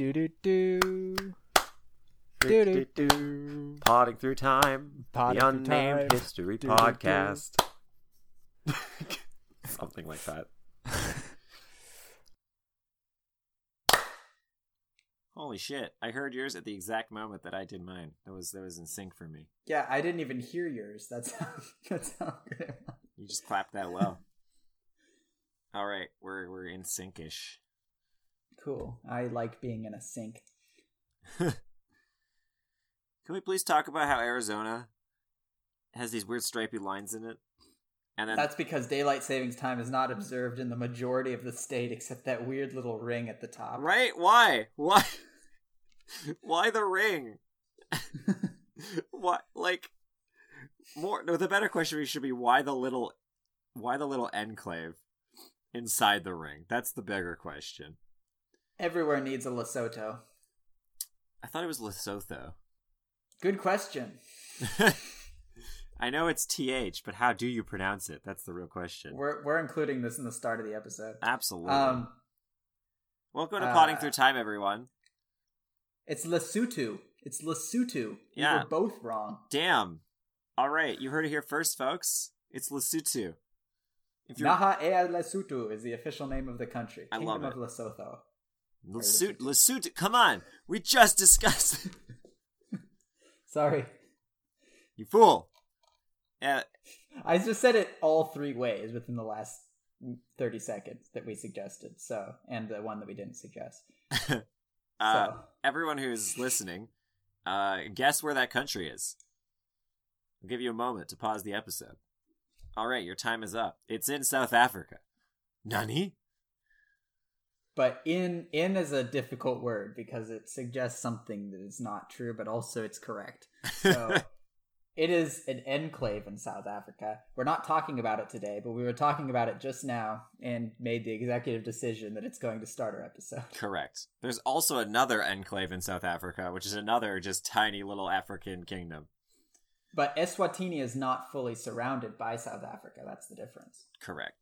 Do do do. Do, do, do. Potting through time. Potting the through unnamed time. history Do, do, do. podcast. Something like that. Holy shit! I heard yours at the exact moment that I did mine. That was that was in sync for me. Yeah, I didn't even hear yours. That's how, that's how good it was. You just clapped that well. All right, we're we're in sync-ish. Cool. I like being in a sink. Can we please talk about how Arizona has these weird stripy lines in it? And then That's because daylight savings time is not observed in the majority of the state, except that weird little ring at the top. right? Why? Why? Why the ring? What like more? No, the better question should be why the little, why the little enclave inside the ring? That's the bigger question. Everywhere needs a Lesotho. I thought it was Lesotho. Good question. I know it's th, but how do you pronounce it? That's the real question. We're we're including this in the start of the episode. Absolutely. Um, Welcome to uh, Potting Through Time, everyone. it's Lesotho. It's Lesotho. You Yeah. were both wrong. Damn. All right, you heard it here first, folks. It's Lesotho. Naha Ea Lesotho is the official name of the country. I Kingdom love of Lesotho. Lesotho, Lesotho, come on, we just discussed. Sorry. you fool. Yeah, I just said it all three ways within the last 30 seconds that we suggested. So, and the one that we didn't suggest. uh, So. everyone who's listening, uh, guess where that country is. I'll give you a moment to pause the episode. All right, your time is up. It's in South Africa. Nani? But in in is a difficult word because it suggests something that is not true, but also it's correct. So it is an enclave in South Africa. We're not talking about it today, but we were talking about it just now and made the executive decision that it's going to start our episode. Correct. There's also another enclave in South Africa, which is another just tiny little African kingdom. But Eswatini is not fully surrounded by South Africa. That's the difference. Correct.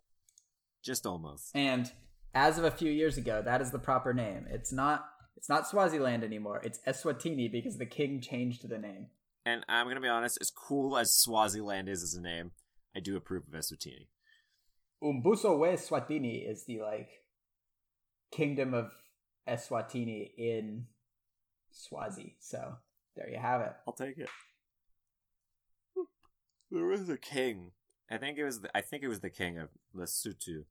Just almost. And as of a few years ago, that is the proper name. It's not it's not Swaziland anymore. It's Eswatini because the king changed the name. And I'm gonna be honest, as cool as Swaziland is as a name, I do approve of Eswatini. Umbuso we Swatini is the like kingdom of Eswatini in Swazi. So there you have it. I'll take it. There was a king. I think it was. The, I think it was the king of Lesotho.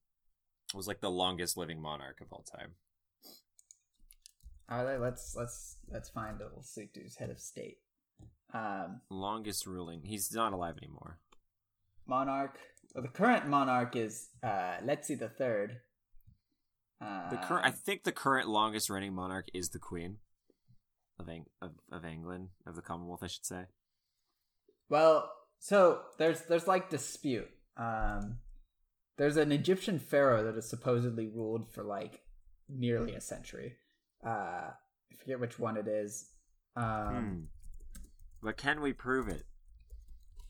Was like the longest living monarch of all time. All right, let's let's let's find Lesotho's head of state. Um, Longest ruling. He's not alive anymore. monarch. Well, the current monarch is uh, Letsie the Third. Uh, The current. I think the current longest reigning monarch is the Queen of Eng- of, of England of the Commonwealth, I should say. Well, so there's there's like dispute. Um, there's an Egyptian pharaoh that has supposedly ruled for like nearly a century. Uh, I forget which one it is. Um, Hmm. But can we prove it?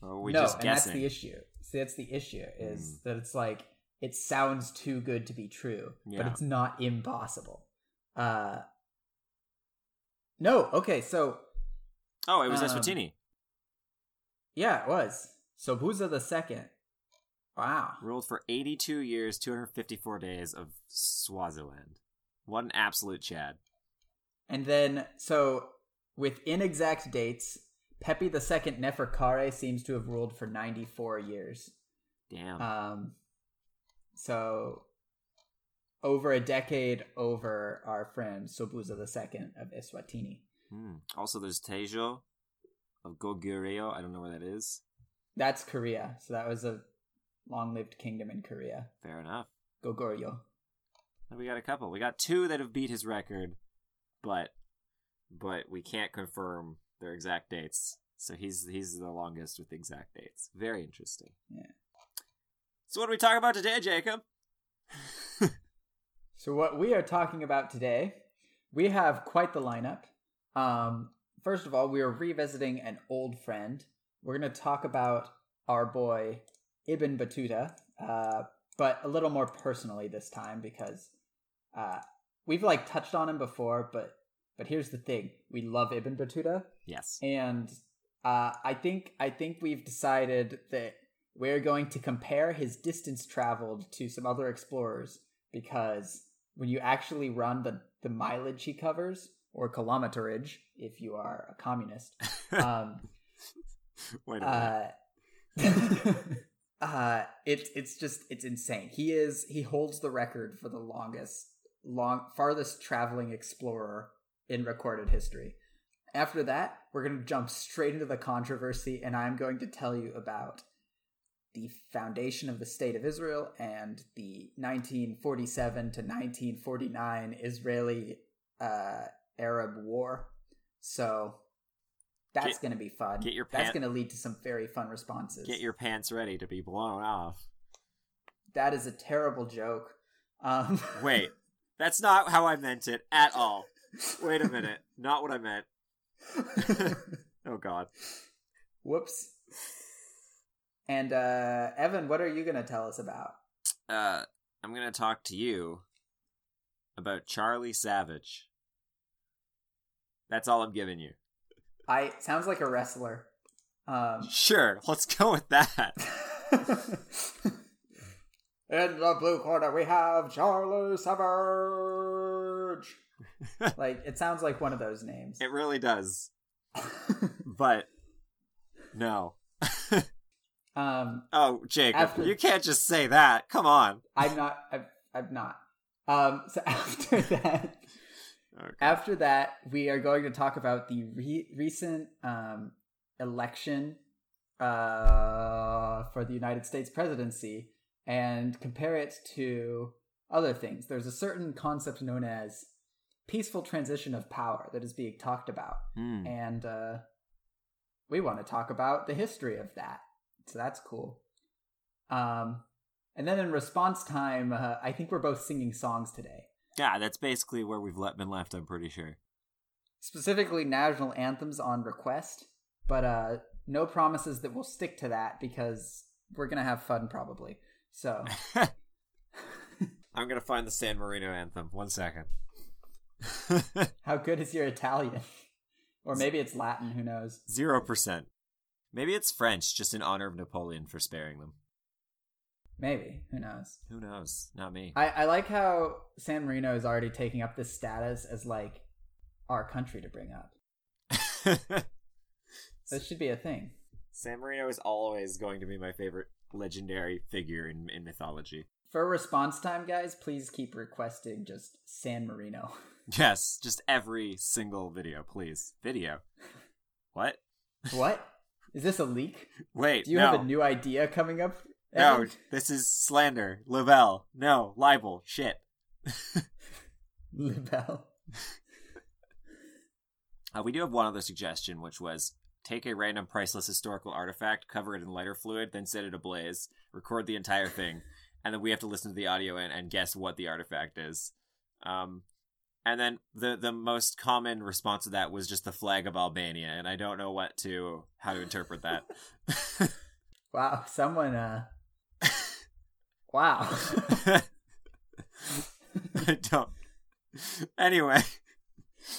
Or are we no, just and that's the issue. See, that's the issue is Hmm. that it's like it sounds too good to be true, but it's not impossible. Uh, no, okay, so oh, it was um, Eswatini. yeah, it was Sobuza the Second. Wow. Ruled for 82 years, 254 days of Swaziland. What an absolute Chad. And then, so with inexact dates, Pepi II Neferkare seems to have ruled for 94 years. Damn. Um, so over a decade over our friend Sobuza II of Eswatini. Hmm. Also, there's Taejo of Goguryeo. I don't know where that is. That's Korea. So that was a long-lived kingdom in Korea. Fair enough. Goguryeo. Then we got a couple. We got two that have beat his record, but but we can't confirm their exact dates. So he's he's the longest with exact dates. Very interesting. Yeah. So what do we talk about today, Jacob? So what we are talking about today, we have quite the lineup. Um, first of all, we are revisiting an old friend. We're going to talk about our boy Ibn Battuta, uh, but a little more personally this time because uh, we've like touched on him before, but But here's the thing: we love Ibn Battuta, Yes. and uh, I think I think we've decided that we're going to compare his distance traveled to some other explorers because when you actually run the the mileage he covers or kilometerage, if you are a communist, um, Wait a minute. uh, it's it's just it's insane. He is he holds the record for the longest long farthest traveling explorer in recorded history. After that, we're going to jump straight into the controversy, and I'm going to tell you about the foundation of the state of Israel and the 1947 to 1949 Israeli uh, Arab War. So that's going to be fun. get your that's going to lead to some very fun responses. Get your pants ready to be blown off. that is a terrible joke. Um, Wait, that's not how I meant it at all. Wait a minute. Not what I meant. Oh god. Whoops. And uh, Evan, what are you going to tell us about? Uh I'm going to talk to you about Charlie Savage. That's all I'm giving you. I sounds like a wrestler. Um, Sure, let's go with that. In the blue corner, we have Charlie Savage. like it sounds like one of those names. It really does. But no. um, Oh, Jacob, After- you can't just say that. Come on. I'm not. I'm, I'm not. Um, so after that, Okay. after that, we are going to talk about the re- recent um, election uh, for the United States presidency and compare it to other things. There's a certain concept known as peaceful transition of power that is being talked about, Hmm. and uh, we want to talk about the history of that. So that's cool. Um, and then in response time, uh, I think we're both singing songs today. Yeah, that's basically where we've let, been left, I'm pretty sure. specifically national anthems on request, but uh, no promises that we'll stick to that because we're gonna have fun probably. So I'm gonna find the San Marino anthem. One second. how good is your Italian? or maybe it's Latin. Who knows? Zero percent. Maybe it's French, just in honor of Napoleon for sparing them. Maybe who knows? Who knows? Not me. I, I like how San Marino is already taking up this status as like our country to bring up. This should be a thing. San Marino is always going to be my favorite legendary figure in, in mythology. For response time, guys, please keep requesting just San Marino. Yes, just every single video, please. Video. What? what? Is this a leak? Wait, Do you no. have a new idea coming up? No, Evan? this is slander. Libel. No, libel. Shit. Libel. Uh, we do have one other suggestion, which was take a random priceless historical artifact, cover it in lighter fluid, then set it ablaze, record the entire thing, and then we have to listen to the audio and, and guess what the artifact is. Um, and then the the most common response to that was just the flag of Albania, and I don't know what to how to interpret that. Wow, someone uh Wow. I don't. Anyway,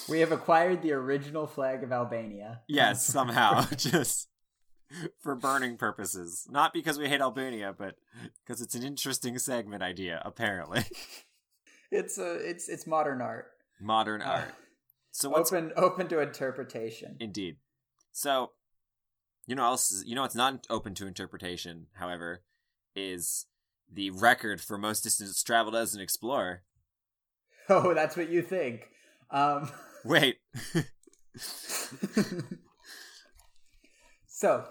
we have acquired the original flag of Albania. yes, somehow, just for burning purposes, not because we hate Albania, but because it's an interesting segment idea. Apparently, It's a it's it's modern art. modern uh, art. So what's Open open to interpretation. indeed? So you know, else you know, it's not open to interpretation. However, is the record for most distance traveled as an explorer. Oh, that's what you think. Um Wait, So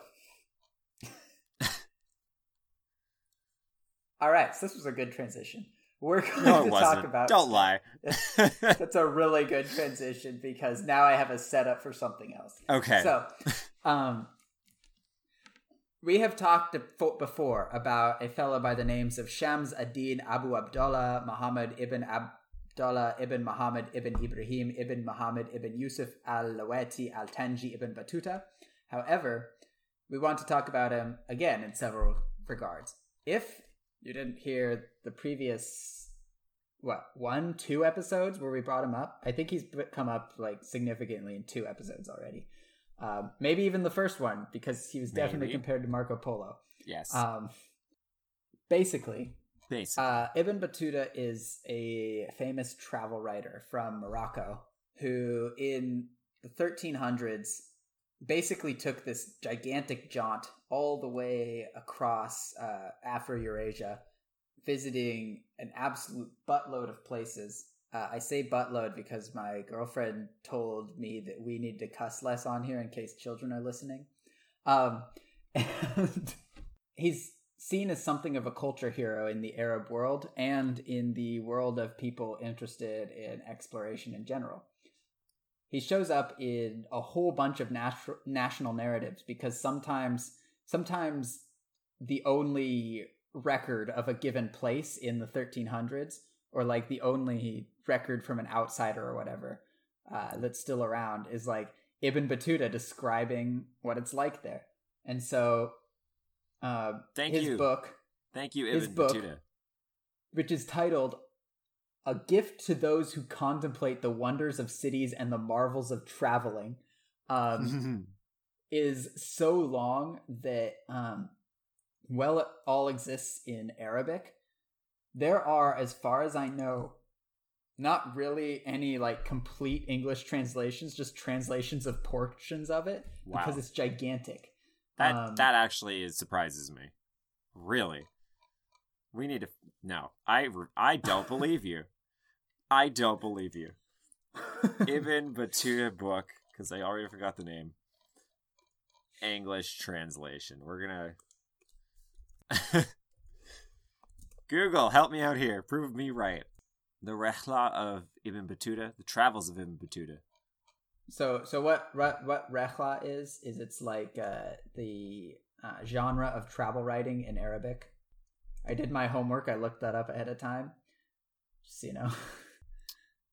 All right, so this was a good transition. We're going no, to it talk wasn't. about Don't lie. That's a really good transition because now I have a setup for something else. okay. So, um, we have talked before about a fellow by the names of Shams ad-Din Abu Abdullah Muhammad ibn Abdullah ibn Muhammad ibn Ibrahim ibn Muhammad ibn Yusuf al-Lawati al-Tanji ibn Battuta. However, we want to talk about him again in several regards. If you didn't hear the previous what one two episodes where we brought him up. I think he's come up like significantly in two episodes already. Um, maybe even the first one because he was definitely Maybe. compared to Marco Polo. Yes. Um, basically, Basically. uh, Ibn Battuta is a famous travel writer from Morocco who, in the 1300s, basically took this gigantic jaunt all the way across uh, Afro Eurasia, visiting an absolute buttload of places. Uh, I say buttload because my girlfriend told me that we need to cuss less on here in case children are listening. Um, and he's seen as something of a culture hero in the Arab world and in the world of people interested in exploration in general. He shows up in a whole bunch of nat- national narratives because sometimes sometimes the only record of a given place in the 1300s or like the only record from an outsider or whatever uh, that's still around is like Ibn Battuta describing what it's like there. And so uh, Thank his you. book, Thank you, his Ibn book- Battuta. which is titled A Gift to Those Who Contemplate the Wonders of Cities and the Marvels of Traveling, um, is so long that, um, well, it all exists in Arabic. There are, as far as I know, not really any like complete English translations, just translations of portions of it wow. because it's gigantic. that um, that actually is, surprises me. Really. We need to No, I I don't believe you. I don't believe you. Ibn Battuta book because I already forgot the name. English translation. We're gonna Google, help me out here. Prove me right. The Rehla of Ibn Battuta, the Travels of Ibn Battuta. So, so what what rehla is is it's like uh, the uh, genre of travel writing in Arabic. I did my homework. I looked that up ahead of time. Just so you know.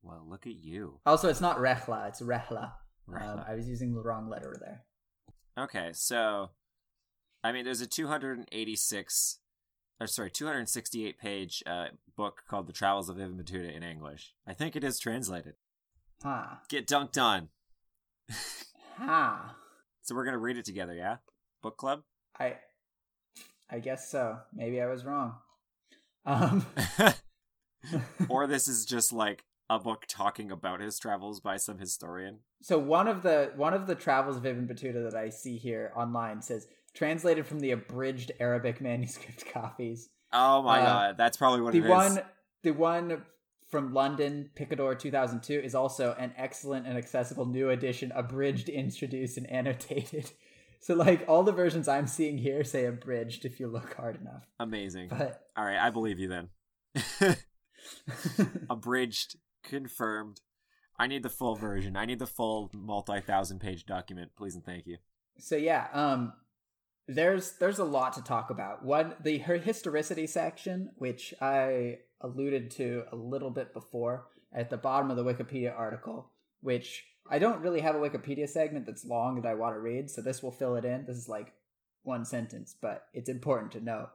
Well, look at you. Also, it's not rehla. It's rehla. Um, Rehla. I was using the wrong letter there. Okay, so I mean, there's a 286, or sorry, 268 page uh, book called The Travels of Ibn Battuta in English. I think it is translated. Ha Get dunked on. ha. So we're gonna read it together, yeah? Book club. I I guess so. Maybe I was wrong. Um. or this is just like a book talking about his travels by some historian. So one of the one of the travels of Ibn Battuta that I see here online says translated from the abridged Arabic manuscript copies. Oh my Uh, god, that's probably what the it is. one the one from London, Picador 2002 is also an excellent and accessible new edition, abridged, introduced, and annotated. So like all the versions I'm seeing here say abridged if you look hard enough. Amazing. But All right, I believe you then. Abridged, confirmed. I need the full version. I need the full multi-thousand page document, please and thank you. so yeah, um there's there's a lot to talk about. One the historicity section, which I alluded to a little bit before at the bottom of the Wikipedia article, which I don't really have a Wikipedia segment that's long that I want to read, so this will fill it in. This is like one sentence, but it's important to know.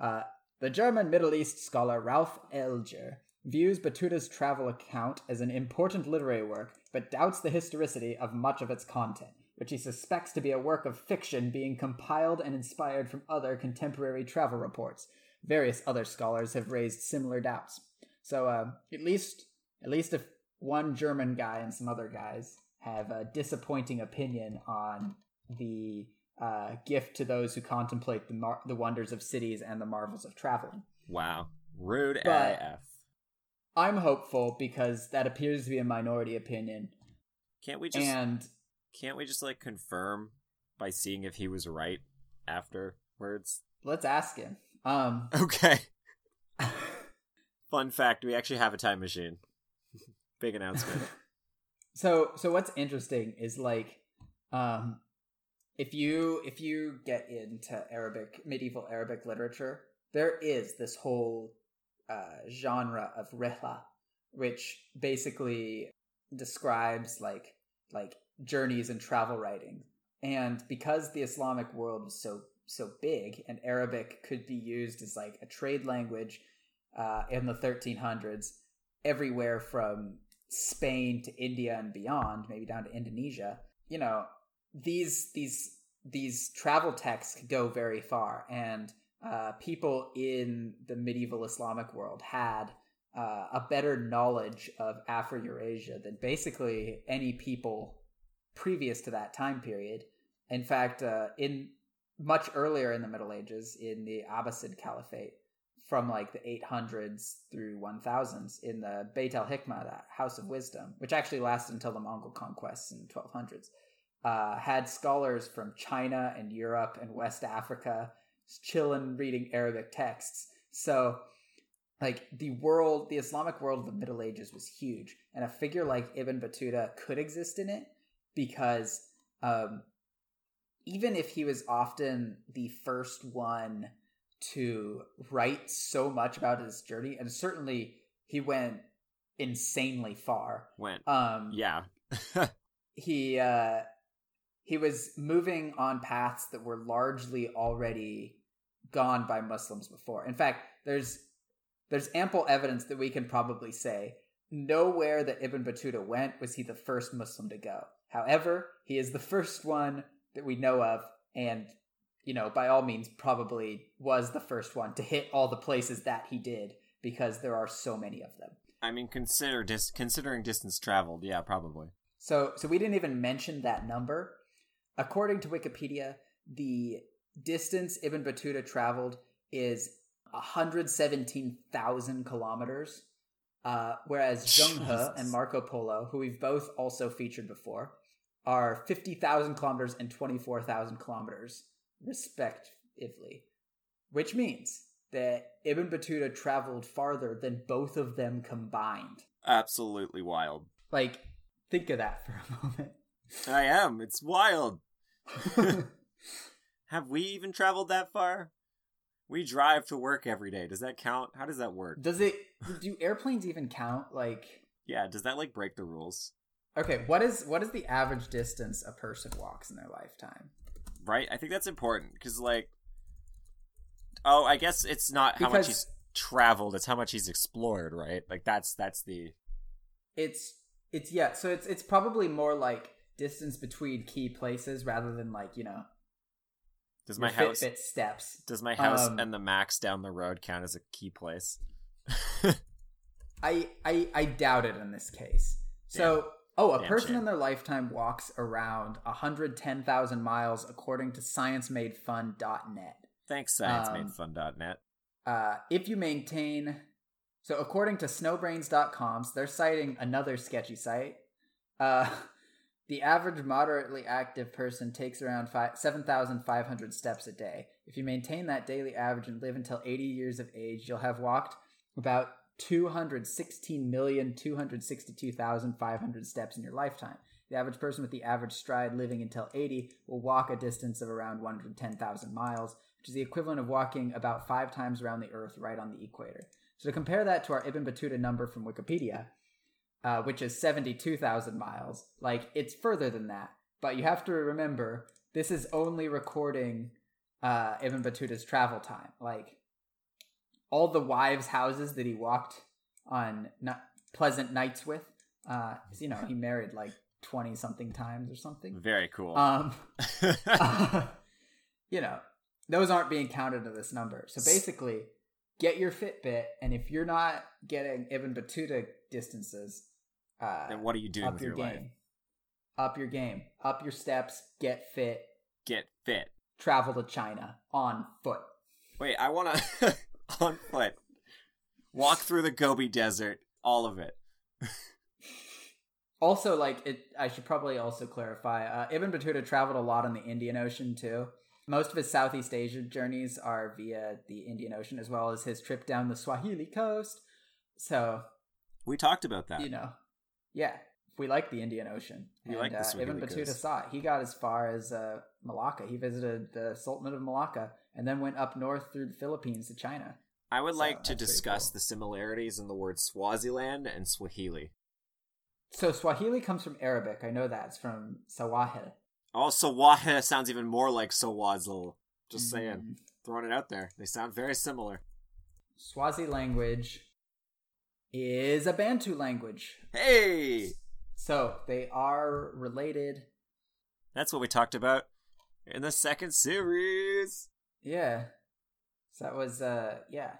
Uh, the German Middle East scholar Ralf Elger views Battuta's travel account as an important literary work, but doubts the historicity of much of its content, which he suspects to be a work of fiction being compiled and inspired from other contemporary travel reports. Various other scholars have raised similar doubts. So, uh, at least, at least if one German guy and some other guys have a disappointing opinion on the uh, gift to those who contemplate the mar- the wonders of cities and the marvels of traveling. Wow. Rude But- AF. I'm hopeful because that appears to be a minority opinion, Can't we just and can't we just like confirm by seeing if he was right afterwards? let's ask him. Um, Okay. Fun fact, we actually have a time machine. Big announcement. so so what's interesting is like um if you if you get into arabic medieval arabic literature there is this whole uh genre of rihla which basically describes like like journeys and travel writing and because the islamic world was so so big and arabic could be used as like a trade language uh, in the 1300s everywhere from Spain to India and beyond, maybe down to Indonesia. You know, these these these travel texts go very far, and uh, people in the medieval Islamic world had uh, a better knowledge of Afro Eurasia than basically any people previous to that time period. In fact, uh, in much earlier in the Middle Ages, in the Abbasid Caliphate, from like the 800s through 1000s, in the Beit al Hikmah, the House of Wisdom, which actually lasted until the Mongol conquests in 1200s, uh, had scholars from China and Europe and West Africa chilling reading Arabic texts. So, like the world, the Islamic world of the Middle Ages was huge, and a figure like Ibn Battuta could exist in it because um, even if he was often the first one to write so much about his journey, and certainly he went insanely far. Went. Um, yeah. he uh, he was moving on paths that were largely already gone by Muslims before. In fact, there's there's ample evidence that we can probably say nowhere that Ibn Battuta went was he the first Muslim to go. However, he is the first one that we know of, and you know, by all means, probably was the first one to hit all the places that he did because there are so many of them. I mean, consider dis- considering distance traveled, yeah, probably. So, so we didn't even mention that number. According to Wikipedia, the distance Ibn Battuta traveled is 117,000 kilometers, uh, whereas Zheng He and Marco Polo, who we've both also featured before, are 50,000 kilometers and 24,000 kilometers, respectively. Which means that Ibn Battuta traveled farther than both of them combined. Absolutely wild. Like, think of that for a moment. I am. It's wild. Have we even traveled that far? We drive to work every day. Does that count? How does that work? Does it do airplanes even count? Like Yeah, does that like break the rules? Okay, what is what is the average distance a person walks in their lifetime? Right? I think that's important cuz like Oh, I guess it's not how much he's traveled, it's how much he's explored, right? Like that's that's the It's it's yeah, so it's it's probably more like distance between key places rather than like, you know, Does my house Fitbit steps. does my house Um, and the max down the road count as a key place? I I I doubt it in this case. So oh, a Damn person in their lifetime walks around 110,000 miles according to sciencemadefun.net. Thanks Um, sciencemadefun.net. uh, if you maintain so according to snowbrains.com so they're citing another sketchy site uh, the average moderately active person takes around 7500 steps a day if you maintain that daily average and live until 80 years of age you'll have walked about 216,262,500 steps in your lifetime the average person with the average stride living until 80 will walk a distance of around 110,000 miles, which is the equivalent of walking about five times around the Earth right on the equator. So to compare that to our Ibn Battuta number from Wikipedia, uh, which is 72,000 miles, like it's further than that. But you have to remember, this is only recording uh, Ibn Battuta's travel time. Like all the wives' houses that he walked on n- pleasant nights with. uh, you know, he married like 20 something times or something. Very cool. Um, you know, those aren't being counted to this number. So basically, get your Fitbit, and if you're not getting Ibn Battuta distances, uh, then what are you doing up with your your, game. life? Up your game. Up your steps. Get fit. Get fit. Travel to China on foot. Wait, I want to on foot walk through the Gobi Desert, all of it. Also, like it, I should probably also clarify. Uh, Ibn Battuta traveled a lot on the Indian Ocean too. Most of his Southeast Asia journeys are via the Indian Ocean, as well as his trip down the Swahili coast. So We talked about that. you know, yeah, we like the Indian Ocean. We and like the uh, Swahili Ibn Battuta coast. saw it. He got as far as uh, Malacca. He visited the Sultanate of Malacca and then went up north through the Philippines to China. I would So, like to discuss cool. the similarities in the word Swaziland and Swahili. So Swahili comes from Arabic. I know that. It's from Sawahil. Oh, Sawaha sounds even more like Sawazil. Just saying. Mm. Throwing it out there. They sound very similar. Swazi language is a Bantu language. Hey, So they are related. that's what we talked about in the second series. Yeah. So that was uh yeah.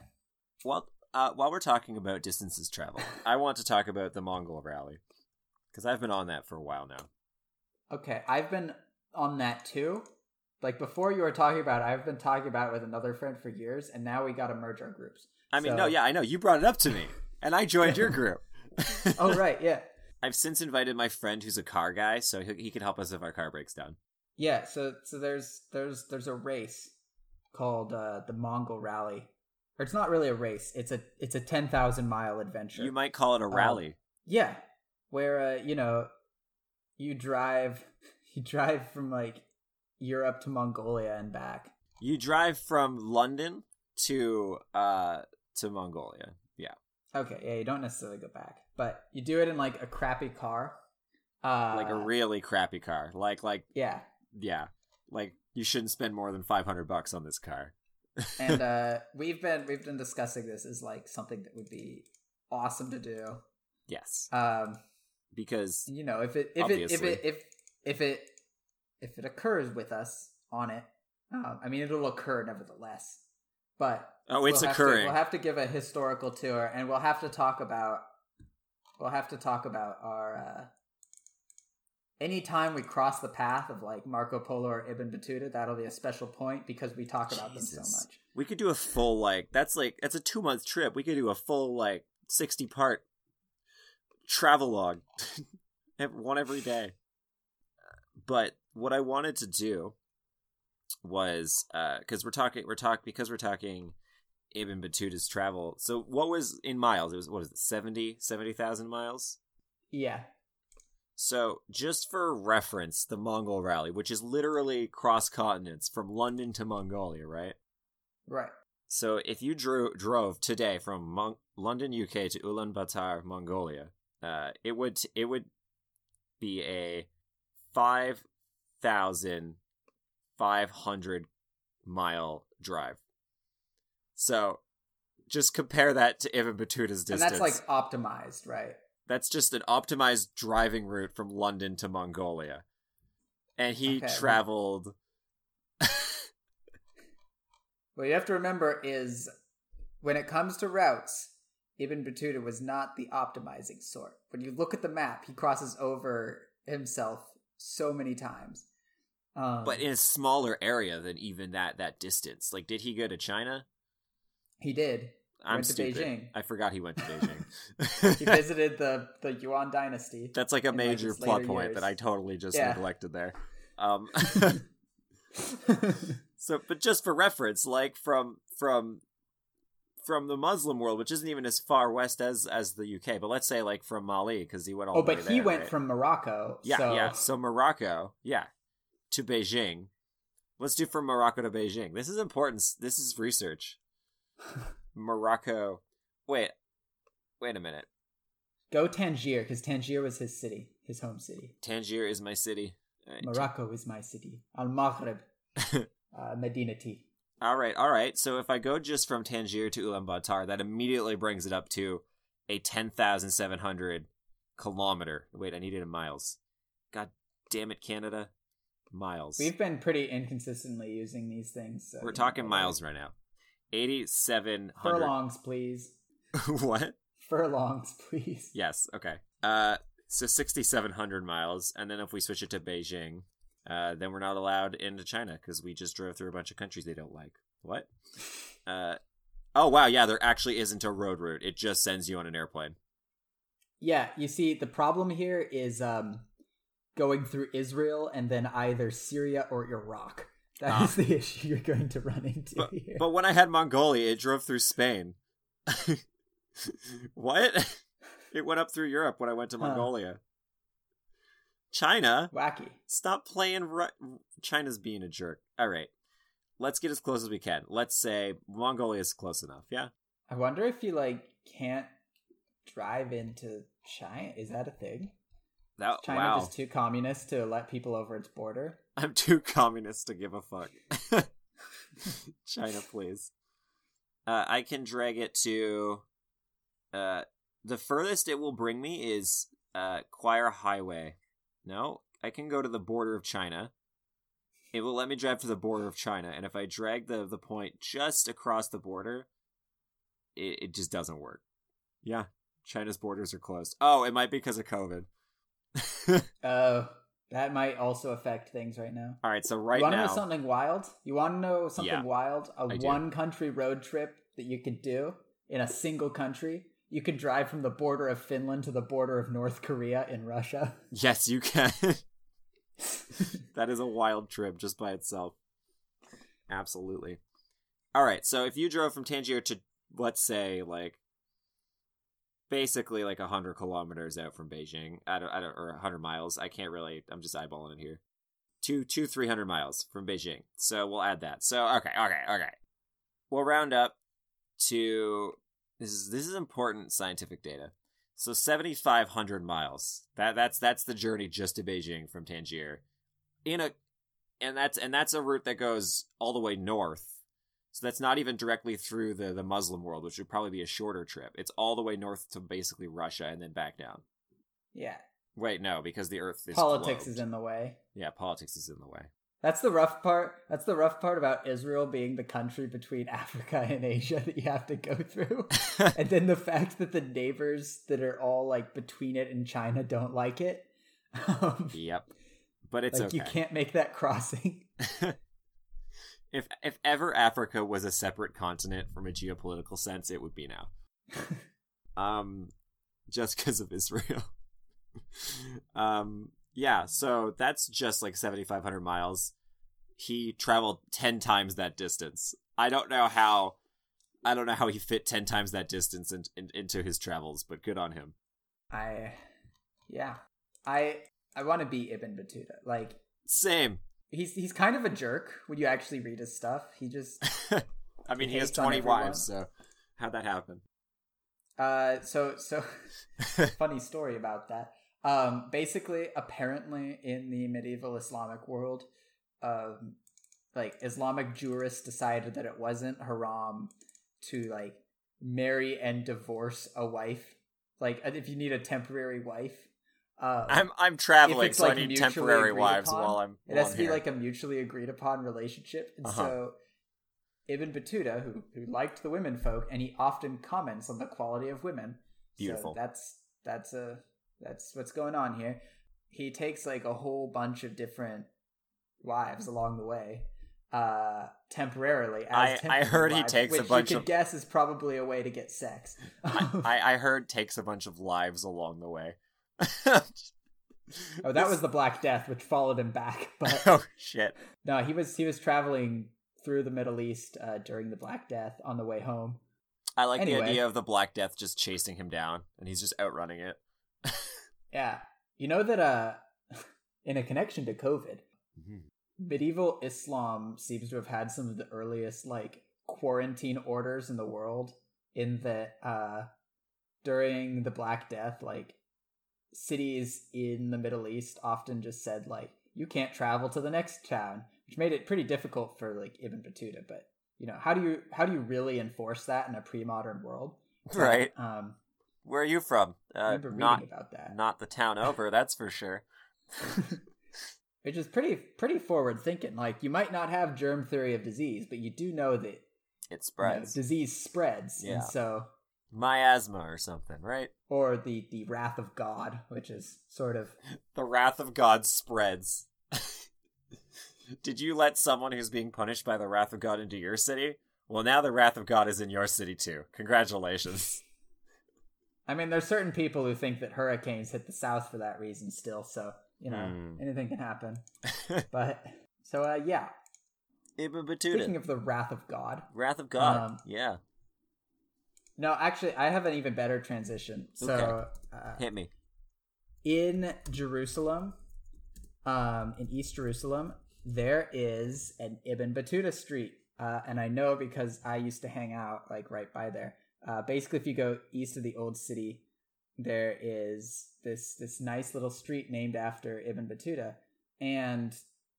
Well, uh, while we're talking about distances traveled, I want to talk about the Mongol Rally because I've been on that for a while now. Okay, I've been on that too. Like before you were talking about it, I've been talking about it with another friend for years and now we got to merge our groups. I mean, So- no, yeah, I know you brought it up to me, and I joined your group. Oh right, yeah. I've since invited my friend who's a car guy, so he, he can help us if our car breaks down. Yeah, so so there's there's there's a race called uh the Mongol Rally. Or it's not really a race. It's a it's a 10,000 mile adventure. You might call it a rally. Yeah, where uh, you know, you drive you drive from like Europe to Mongolia and back. You drive from London to uh to Mongolia. Yeah. Okay, yeah, you don't necessarily go back, but you do it in like a crappy car. Uh Like a really crappy car. Like like Yeah. yeah. Like you shouldn't spend more than 500 bucks on this car. And uh we've been we've been discussing this as like something that would be awesome to do. yes. Um Because you know, if it if Obviously. it if it if if it if it occurs with us on it, um, I mean it'll occur nevertheless. But oh, it's we'll have to- occurring. we'll have to give a historical tour, and we'll have to talk about. We'll have to talk about our. Uh, anytime we cross the path of like Marco Polo or Ibn Battuta, that'll be a special point because we talk about them so much. We could do a full like that's like that's a 2 month trip. We could do a full like 60 part travelogue. One every day. But what I wanted to do was uh cuz we're talking we're talk because we're talking Ibn Battuta's travel. So what was in miles? It was what is it? 70 70,000 miles? Yeah, So, just for reference, the Mongol Rally, which is literally cross continents from London to Mongolia, right? right. So, if you drew, drove today from Mon- London, UK to Ulaanbaatar, Mongolia, uh, it would it would be a five thousand five hundred mile drive. So, just compare that to Ibn Battuta's distance. And that's like optimized, right? That's just an optimized driving route from London to Mongolia. And he Okay, well- traveled What you have to remember is when it comes to routes, Ibn Battuta was not the optimizing sort. When you look at the map, he crosses over himself so many times. Um, but in a smaller area than even that that distance. Like did he go to China? he did. I'm Went to stupid. Beijing. I forgot he went to Beijing. He visited the the Yuan dynasty. That's like a in, like, major plot point years. that I totally just Yeah. neglected there. Um so but just for reference, like from from from the Muslim world, which isn't even as far west as as the UK, but let's say like from Mali because he went all oh, the way but he there, went right? from Morocco. Yeah, so yeah. So Morocco, yeah, to Beijing. Let's do from Morocco to Beijing. This is important. This is research. Morocco. Wait, wait a minute. Go Tangier because Tangier was his city, his home city. Tangier is my city. Uh, Morocco is my city. Al Maghreb, uh, Medinati. All right, all right. So if I go just from Tangier to Ulaanbaatar, that immediately brings it up to a ten thousand seven hundred kilometer. Wait, I need it in miles. God damn it, Canada. Miles. We've been pretty inconsistently using these things. So, We're talking know, miles right now. Eighty-seven hundred. Furlongs, please. what? Furlongs, please. Yes. Okay. Uh, so sixty-seven hundred miles, and then if we switch it to Beijing, uh, then we're not allowed into China because we just drove through a bunch of countries they don't like. What? Uh, oh wow, yeah, there actually isn't a road route. It just sends you on an airplane. Yeah, you see, the problem here is um, going through Israel and then either Syria or Iraq. That is Ah. the issue you're going to run into But, here. but when I had Mongolia, it drove through Spain. what? It went up through Europe when I went to Huh. Mongolia. China? Wacky. Stop playing. Ru- China's being a jerk. All right. Let's get as close as we can. Let's say Mongolia is close enough. Yeah. I wonder if you like can't drive into China. Is that a thing? That China wow. just too communist to let people over its border? I'm too communist to give a fuck. China, please. Uh, I can drag it to uh, the furthest it will bring me is uh Choir Highway. No, I can go to the border of China. It will let me drive to the border of China, and if I drag the the point just across the border, it, it just doesn't work. Yeah, China's borders are closed. Oh, it might be because of COVID. Oh, that might also affect things right now. All right, so right now. you want to now, know something wild? You want to know something Yeah, wild? A I do. one country road trip that you could do in a single country. You can drive from the border of Finland to the border of North Korea in Russia. yes, you can. that is a wild trip just by itself. Absolutely. All right, so if you drove from Tangier to let's say like basically like 100 kilometers out from Beijing, I don't, I don't or 100 miles, I can't really I'm just eyeballing it here. Two two 300 miles from Beijing. So we'll add that. So okay, okay, okay. We'll round up to this is this is important scientific data. So 7500 miles. That that's that's the journey just to Beijing from Tangier. In a and that's and that's a route that goes all the way north. So that's not even directly through the the Muslim world, which would probably be a shorter trip. It's all the way north to basically Russia and then back down. Yeah, Wait, no, because the Earth is politics is in the way. yeah, politics is in the way. That's the rough part. That's the rough part about Israel being the country between Africa and Asia that you have to go through. and then the fact that the neighbors that are all like between it and China don't like it. Um, yep, but it's like okay. you can't make that crossing. if if ever Africa was a separate continent from a geopolitical sense, it would be now. um, just because of Israel. um, yeah. So that's just like seventy five hundred miles. He traveled ten times that distance. I don't know how. I don't know how he fit ten times that distance in, in, into his travels, but good on him. I, yeah, I I want to be Ibn Battuta. Like Same. he's he's kind of a jerk when you actually read his stuff. He just I mean, He he has twenty wives, so how'd that happen? Uh, so so funny story about that. Um, basically, apparently, in the medieval Islamic world, um, like Islamic jurists decided that it wasn't haram to like marry and divorce a wife. Like, if you need a temporary wife, um, I'm I'm traveling, it's, so like, I need temporary wives upon, while I'm. it has I'm to be here. like a mutually agreed upon relationship. And Uh-huh. so Ibn Battuta, who who liked the women folk, and he often comments on the quality of women. Beautiful. So that's that's a that's what's going on here. He takes like a whole bunch of different wives along the way, uh, temporarily. As I- I heard he wives, takes a which bunch you of- could guess is probably a way to get sex. I, I I heard takes a bunch of lives along the way. oh, that was the Black Death, which followed him back. But oh shit. No, he was he was traveling through the Middle East uh, during the Black Death on the way home. I like Anyway. the idea of the Black Death just chasing him down, and he's just outrunning it. Yeah, you know that uh, in a connection to COVID, medieval Islam seems to have had some of the earliest like quarantine orders in the world. In that, uh, during the Black Death, like cities in the Middle East often just said like you can't travel to the next town, which made it pretty difficult for like Ibn Battuta. But you know, how do you how do you really enforce that in a pre-modern world? Right. Um, Where are you from? Uh, not about that. not the town over. That's for sure. which is pretty pretty forward thinking. Like you might not have germ theory of disease, but you do know that It you know, spreads. disease spreads, Yeah. and so Miasma or something, right? or the the wrath of God, which is sort of The wrath of God spreads. Did you let someone who's being punished by the wrath of God into your city? Well, now the wrath of God is in your city too. Congratulations. I mean, there's certain people who think that hurricanes hit the south for that reason still, so you know Hmm. anything can happen. but so uh, yeah, Ibn Battuta speaking of the wrath of God, Wrath of God. Um, yeah. no, actually, I have an even better transition. So Okay. uh, Hit me. in Jerusalem, um, in East Jerusalem, there is an Ibn Battuta street, uh, and I know because I used to hang out like right by there. Uh, basically, if you go east of the old city, there is this this nice little street named after Ibn Battuta, and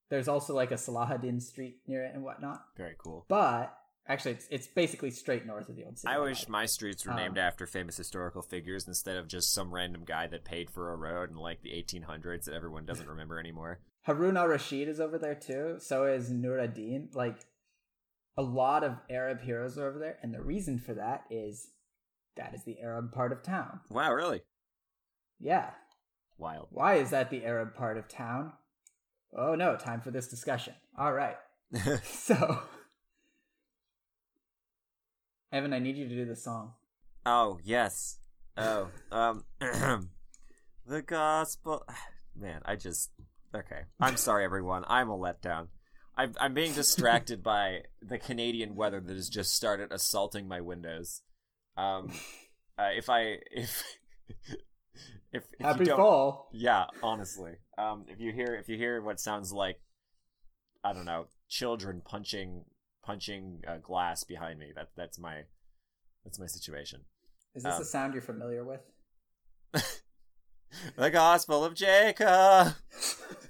there's also like a Salahuddin street near it and whatnot. Very cool. But Actually, it's it's basically straight north of the old city. I wish my streets were Um, named after famous historical figures instead of just some random guy that paid for a road in like the 1800s that everyone doesn't remember anymore. Harun al Rashid is over there too. So is Nur ad-Din. Like a lot of Arab heroes are over there, and the reason for that is that is the Arab part of town. Wow, really? Yeah. Wild. Why is that the Arab part of town? Oh no, time for this discussion. All right. So, Evan, I need you to do the song. oh, yes. Oh, um, the gospel. Man, I just. Okay. I'm sorry, everyone. I'm a letdown. I'm, I'm being distracted by the Canadian weather that has just started assaulting my windows. Um, uh, if I. If. If, if Happy you don't, fall. Yeah, honestly. Um, if you hear if you hear what sounds like, I don't know, children punching punching uh, glass behind me, that that's my that's my situation. Is this Um, a sound you're familiar with? The Gospel of Jacob.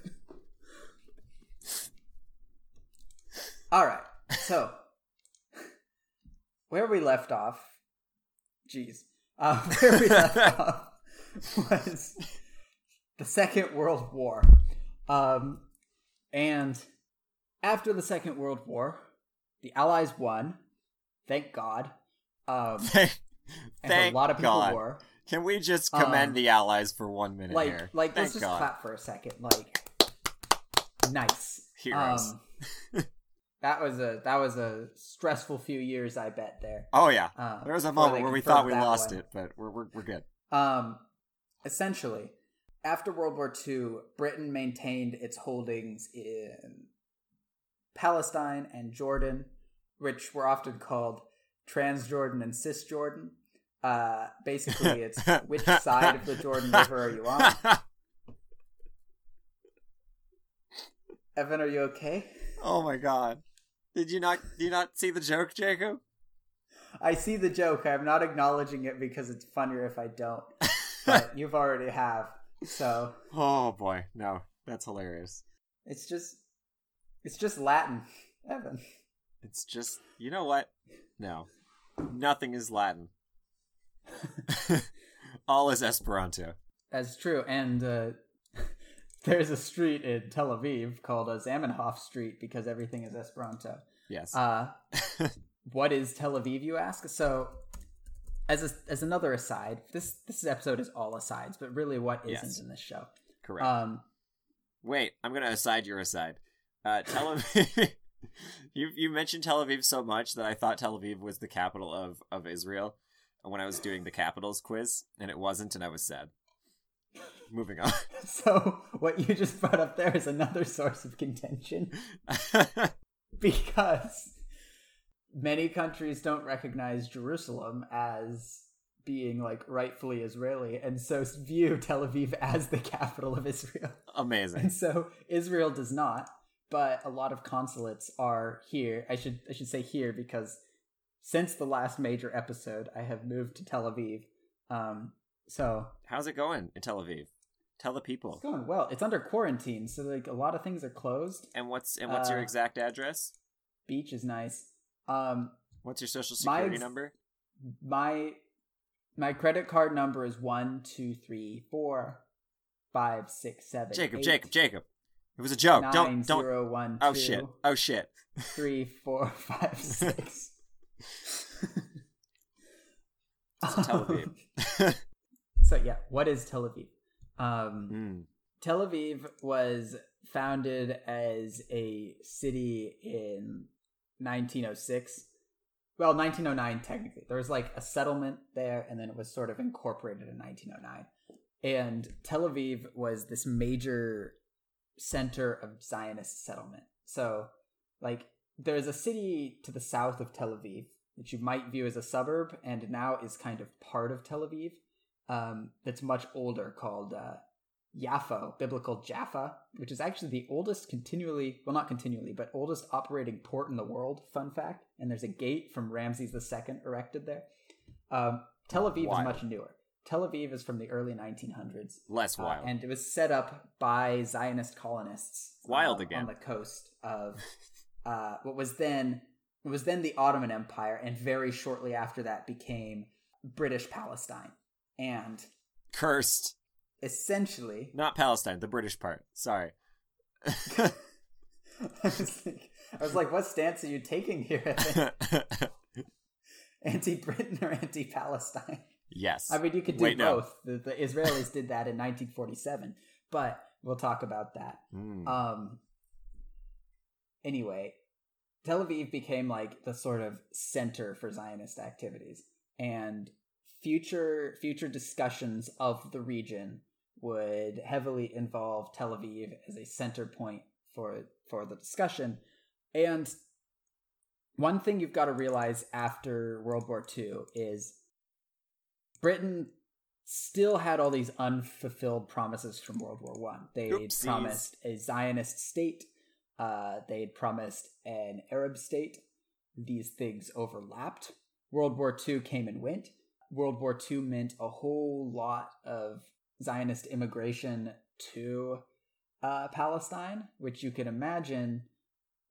All right. So, where we left off, jeez, uh, where we left off was the Second World War. Um, and after the Second World War, the Allies won. Thank God. Um, Thank, a lot of people God. were. Can we just commend Um, the Allies for one minute Like, here? like thank let's just God. clap for a second. Like, nice. Heroes. Um, that was a that was a stressful few years, I bet. There. oh yeah, Uh, there was a moment where we thought we lost one. it, but we're we're, we're good. Um, essentially, after World War II, Britain maintained its holdings in Palestine and Jordan, which were often called Transjordan and Cisjordan. Uh, basically, it's which side of the Jordan River are you on? Evan, are you okay? oh my God! Did you not? Did you not see the joke, Jacob? I see the joke. I'm not acknowledging it because it's funnier if I don't. But you've already have. So oh boy, no, that's hilarious. it's just it's just Latin. Evan. It's just you know what? No, nothing is Latin. All is Esperanto. That's true. And uh, there's a street in Tel Aviv called uh, Zamenhof Street because everything is Esperanto. Yes. Uh, what is Tel Aviv, you ask? So, as a, as another aside, this this episode is all asides, but really, what isn't Yes. in this show? Correct. Um, Wait, I'm gonna aside your aside. Uh, Tel Aviv. you you mentioned Tel Aviv so much that I thought Tel Aviv was the capital of of Israel when I was doing the capitals quiz, and it wasn't, and I was sad. Moving on. so what you just brought up there is another source of contention because many countries don't recognize Jerusalem as being like rightfully Israeli, and so view Tel Aviv as the capital of Israel. Amazing. And so Israel does not, but a lot of consulates are here. I should I should say here because since the last major episode, I have moved to Tel Aviv. Um, so How's it going in Tel Aviv? Tell the people. it's going well. It's under quarantine, so like a lot of things are closed. And what's and what's your Uh, exact address? Beach is nice. Um, What's your social my security ex- number? my my credit card number is one two three four five six seven. Jacob, eight, Jacob, Jacob. It was a joke. nine, don't don't. zero, one, oh two, shit. Oh shit. three, four, five, six. Tel Aviv. so yeah, what is Tel Aviv? Um, Mm. Tel Aviv was founded as a city in 1906. Well, 1909 technically. There was like a settlement there, and then it was sort of incorporated in 1909. And Tel Aviv was this major center of Zionist settlement. So, like, there's a city to the south of Tel Aviv that you might view as a suburb, and now is kind of part of Tel Aviv. Um, that's much older, called uh, Yaffo, biblical Jaffa, which is actually the oldest continually, well, not continually, but oldest operating port in the world. Fun fact. And there's a gate from Ramses II erected there. Um, Tel Aviv Wild. is much newer. Tel Aviv is from the early 1900s. Less uh, wild. and it was set up by Zionist colonists. Wild uh, again. On the coast of uh, what was then, It was then the Ottoman Empire, and very shortly after that became British Palestine. And Cursed. essentially, Not Palestine, the British part. Sorry. I was, like, I was like, what stance are you taking here? anti Britain or anti Palestine? yes. I mean, you could do Wait, no. both. The, the Israelis did that in 1947, but we'll talk about that. Mm. Um. Anyway, Tel Aviv became like the sort of center for Zionist activities, and future future discussions of the region would heavily involve Tel Aviv as a center point for for the discussion. And one thing you've got to realize after World War II is Britain still had all these unfulfilled promises from World War One. They promised a Zionist state. Uh, they had promised an Arab state. These things overlapped. World War II came and went. World War II meant a whole lot of Zionist immigration to uh, Palestine, which you can imagine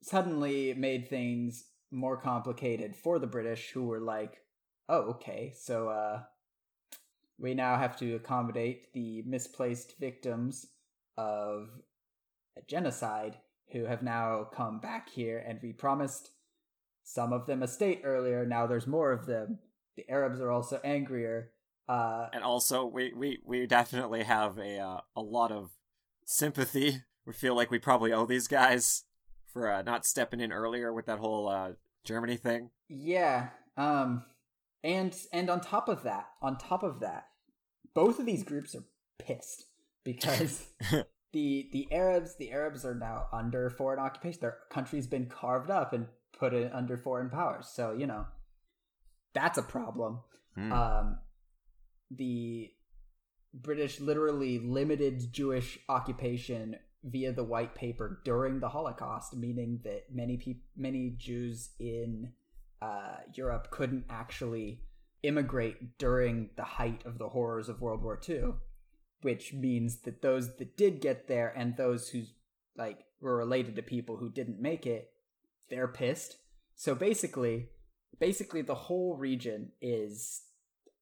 suddenly made things more complicated for the British, who were like, "Oh, okay, so uh, we now have to accommodate the misplaced victims of a genocide who have now come back here, and we promised some of them a state earlier. Now there's more of them. The Arabs are also angrier. Uh, and also, we, we, we definitely have a uh, a lot of sympathy. We feel like we probably owe these guys for uh, not stepping in earlier with that whole uh, Germany thing. Yeah. Um and and on top of that, on top of that, both of these groups are pissed because the the Arabs the Arabs are now under foreign occupation. Their country's been carved up and put under foreign powers. So, you know, that's a problem. Hmm. Um the British literally limited Jewish occupation via the white paper during the Holocaust, meaning that many peop- many Jews in uh, Europe couldn't actually immigrate during the height of the horrors of World War II, which means that those that did get there and those who like were related to people who didn't make it, they're pissed. So basically, basically the whole region is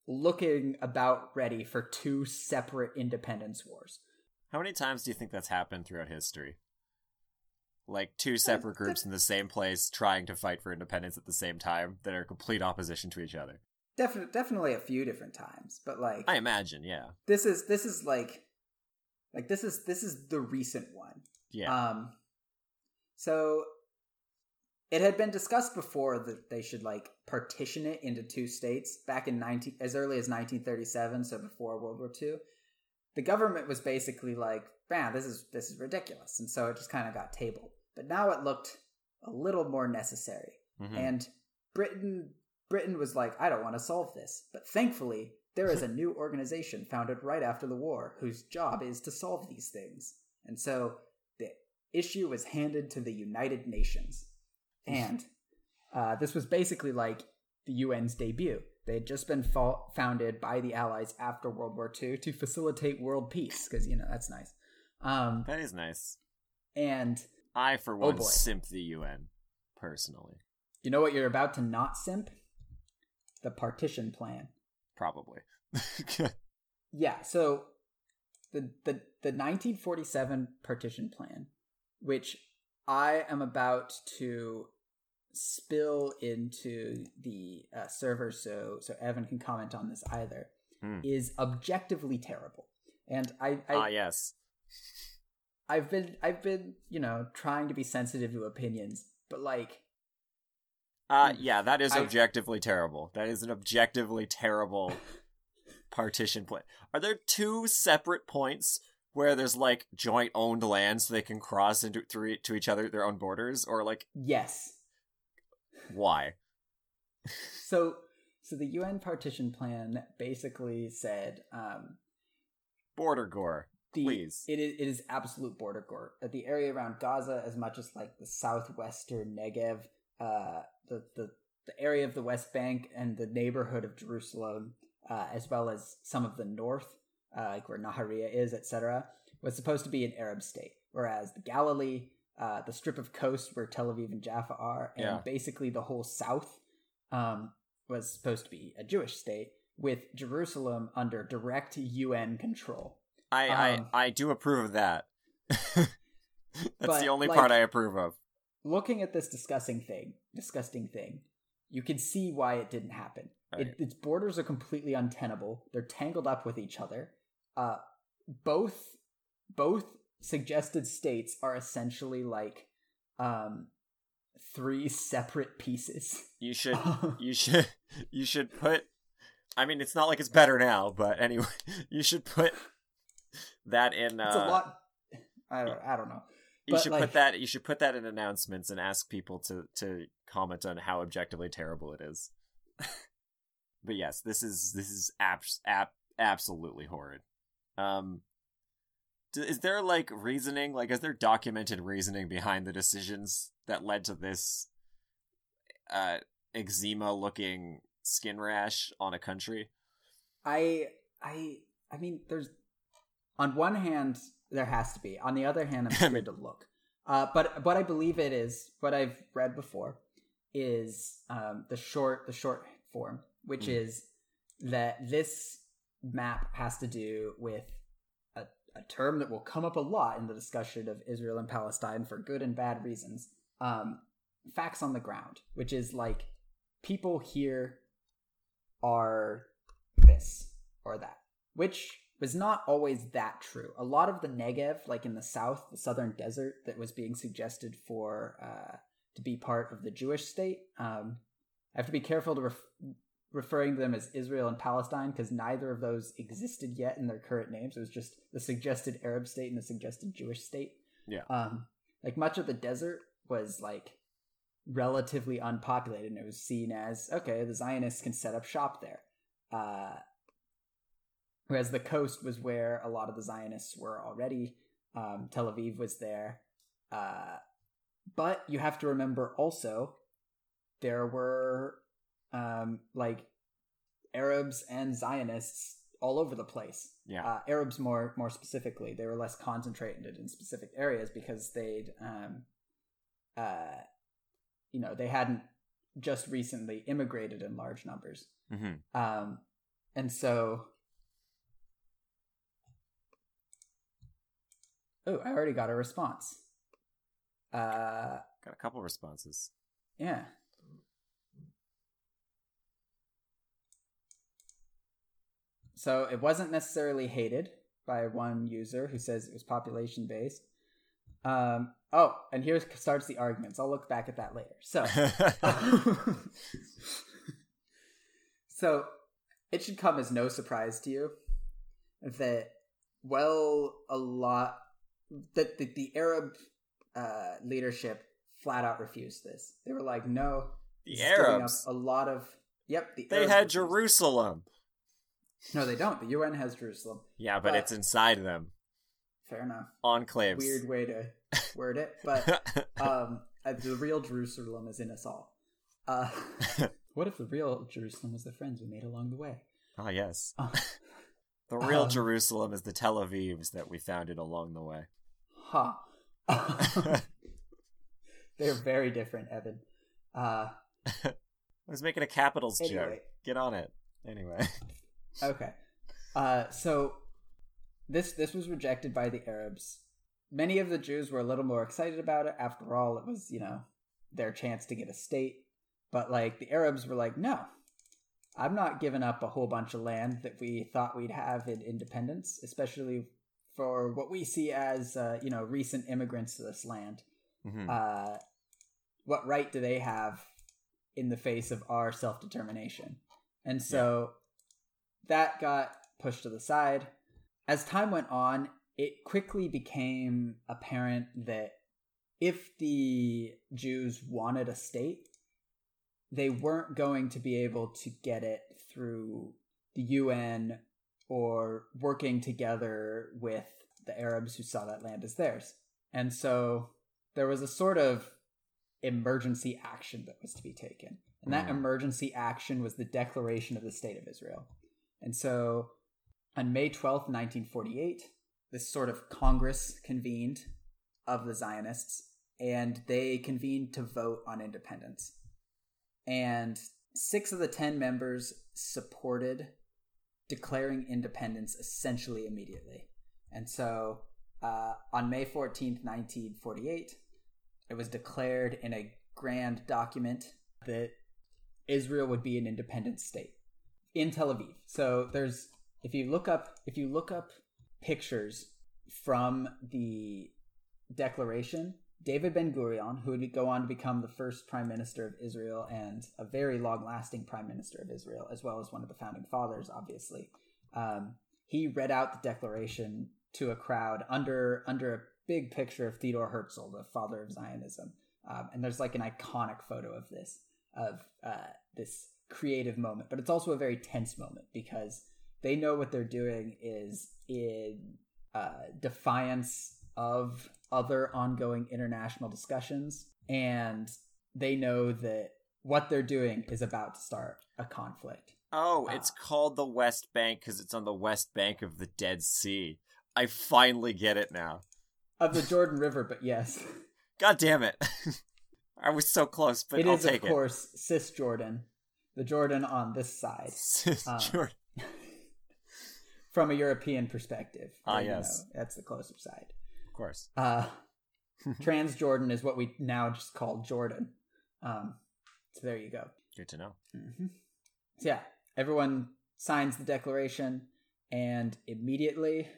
looking about ready for two separate independence wars. How many times do you think that's happened throughout history? Like two separate groups in the same place trying to fight for independence at the same time that are complete opposition to each other. Definitely, definitely a few different times, but like I imagine, yeah. this is this is like like this is this is the recent one. Yeah. Um, so it had been discussed before that they should like partition it into two states back in 19 as early as 1937, so before World War II. The government was basically like, "Man, this is this is ridiculous," and so it just kind of got tabled. But now it looked a little more necessary, Mhm. and Britain Britain was like, "I don't want to solve this," but thankfully there is a new organization founded right after the war whose job is to solve these things, and so the issue was handed to the United Nations. And uh, this was basically like the UN's debut. They had just been fa- founded by the Allies after World War II to facilitate world peace, because, you know, that's nice. Um, that is nice. and I, for one, Oh, simp the UN, personally. you know what you're about to not simp? The partition plan. Probably. Yeah, so the the the 1947 partition plan, which I am about to spill into the uh, server, so so Evan can comment on this either, Hmm. is objectively terrible. And I, I Ah, yes. I've been I've been you know trying to be sensitive to opinions, but like Uh, yeah, that is I- objectively terrible. That is an objectively terrible partition point. Are there two separate points where there's like joint owned land so they can cross into through to each other their own borders, or like yes, why? so so the UN partition plan basically said um, Border gore, the, please. It is, it is absolute border gore. Uh, the area around Gaza, as much as like the southwestern Negev, uh, the, the, the area of the West Bank and the neighborhood of Jerusalem, uh, as well as some of the north, uh, like where Nahariya is, etc., was supposed to be an Arab state. Whereas the Galilee, uh, the strip of coast where Tel Aviv and Jaffa are, and Yeah. basically the whole south um, was supposed to be a Jewish state, with Jerusalem under direct UN control. I, Um, I I do approve of that. That's the only like- part I approve of. Looking at this disgusting thing, disgusting thing, you can see why it didn't happen. Right. It, its borders are completely untenable. They're tangled up with each other. Uh, both both suggested states are essentially like um, three separate pieces. You should you should you should put I mean it's not like it's better now, but anyway, you should put that in uh it's a lot. I don't, I don't know. you but, should like- put that you should put that in announcements and ask people to to comment on how objectively terrible it is. but yes, this is this is abs- ab- absolutely horrid. Um is there like reasoning like is there documented reasoning behind the decisions that led to this uh eczema looking skin rash on a country? I I I mean, there's on one hand there has to be. On the other hand, I'm I scared mean- to look. Uh, but what I believe it is, what I've read before, is um, the short the short form, which Mm. is that this map has to do with a, term that will come up a lot in the discussion of Israel and Palestine for good and bad reasons. Um, facts on the ground, which is like people here are this or that, which was not always that true. A lot of the Negev, like in the south, the southern desert, that was being suggested for uh, to be part of the Jewish state. Um, I have to be careful to ref- referring to them as Israel and Palestine because neither of those existed yet in their current names. It was just the suggested Arab state and the suggested Jewish state. Yeah. Um, like much of the desert was like relatively unpopulated and it was seen as okay the zionists can set up shop there uh, whereas the coast was where a lot of the zionists were already um, tel aviv was there uh, but you have to remember also there were um, like arabs and zionists all over the place Yeah. uh, Arabs more more specifically. They were less concentrated in specific areas because they'd, um, uh, you know, they hadn't just recently immigrated in large numbers, hmm um, and so. Oh, I already got a response. Uh, Got a couple responses. yeah. So it wasn't necessarily hated by one user who says it was population based. Um, oh, and here starts the arguments. I'll look back at that later. So, so it should come as no surprise to you that, well, a lot that the, the Arab uh, leadership flat out refused this. They were like, no, the this is giving up Arabs. a lot of yep. The They had refused. Jerusalem. No, they don't. The UN has Jerusalem. Yeah, but But- it's inside them. Fair enough. Enclaves. Weird way to word it, but um, uh, the real Jerusalem is in us all. Uh, what if the real Jerusalem was the friends we made along the way? Ah, yes. Uh, The real Um, Jerusalem is the Tel Avivs that we founded along the way. huh. They're very different, Evan. Uh, I was making a capitals joke. Get on it. Anyway. Okay. Uh, so this this was rejected by the Arabs. Many of the Jews were a little more excited about it. After all, it was you know their chance to get a state. But like the Arabs were like, no, I'm not giving up a whole bunch of land that we thought we'd have in independence, especially for what we see as uh, you know recent immigrants to this land. Mhm. Uh, what right do they have in the face of our self determination? And so that got pushed to the side. As time went on, it quickly became apparent that if the Jews wanted a state, they weren't going to be able to get it through the UN or working together with the Arabs who saw that land as theirs. And so there was a sort of emergency action that was to be taken. And that Mm. emergency action was the declaration of the State of Israel. And so on May 12th, 1948, this sort of Congress convened of the Zionists. and they convened to vote on independence. And six of the ten members supported declaring independence essentially immediately. And so uh, on May 14th, 1948, it was declared in a grand document that Israel would be an independent state in Tel Aviv. So there's if you look up if you look up pictures from the declaration, David Ben Gurion, who would go on to become the first prime minister of Israel and a very long-lasting prime minister of Israel, as well as one of the founding fathers, obviously, um, he read out the declaration to a crowd under under a big picture of Theodore Herzl, the father of Zionism, um, and there's like an iconic photo of this of uh, this creative moment, but it's also a very tense moment because they know what they're doing is in uh, defiance of other ongoing international discussions, and they know that what they're doing is about to start a conflict. Oh, it's uh, called the West Bank because it's on the west bank of the Dead Sea. I finally get it now. Of the Jordan River, but yes. God damn it. I was so close, but it I'll is, take of course, Cisjordan. The Jordan on this side. Um, from a European perspective. Ah, yes. Know, that's the closer side. Of course. Uh, Trans Jordan is what we now just call Jordan. Um, so there you go. Good to know. Mm-hmm. So yeah, everyone signs the declaration, and immediately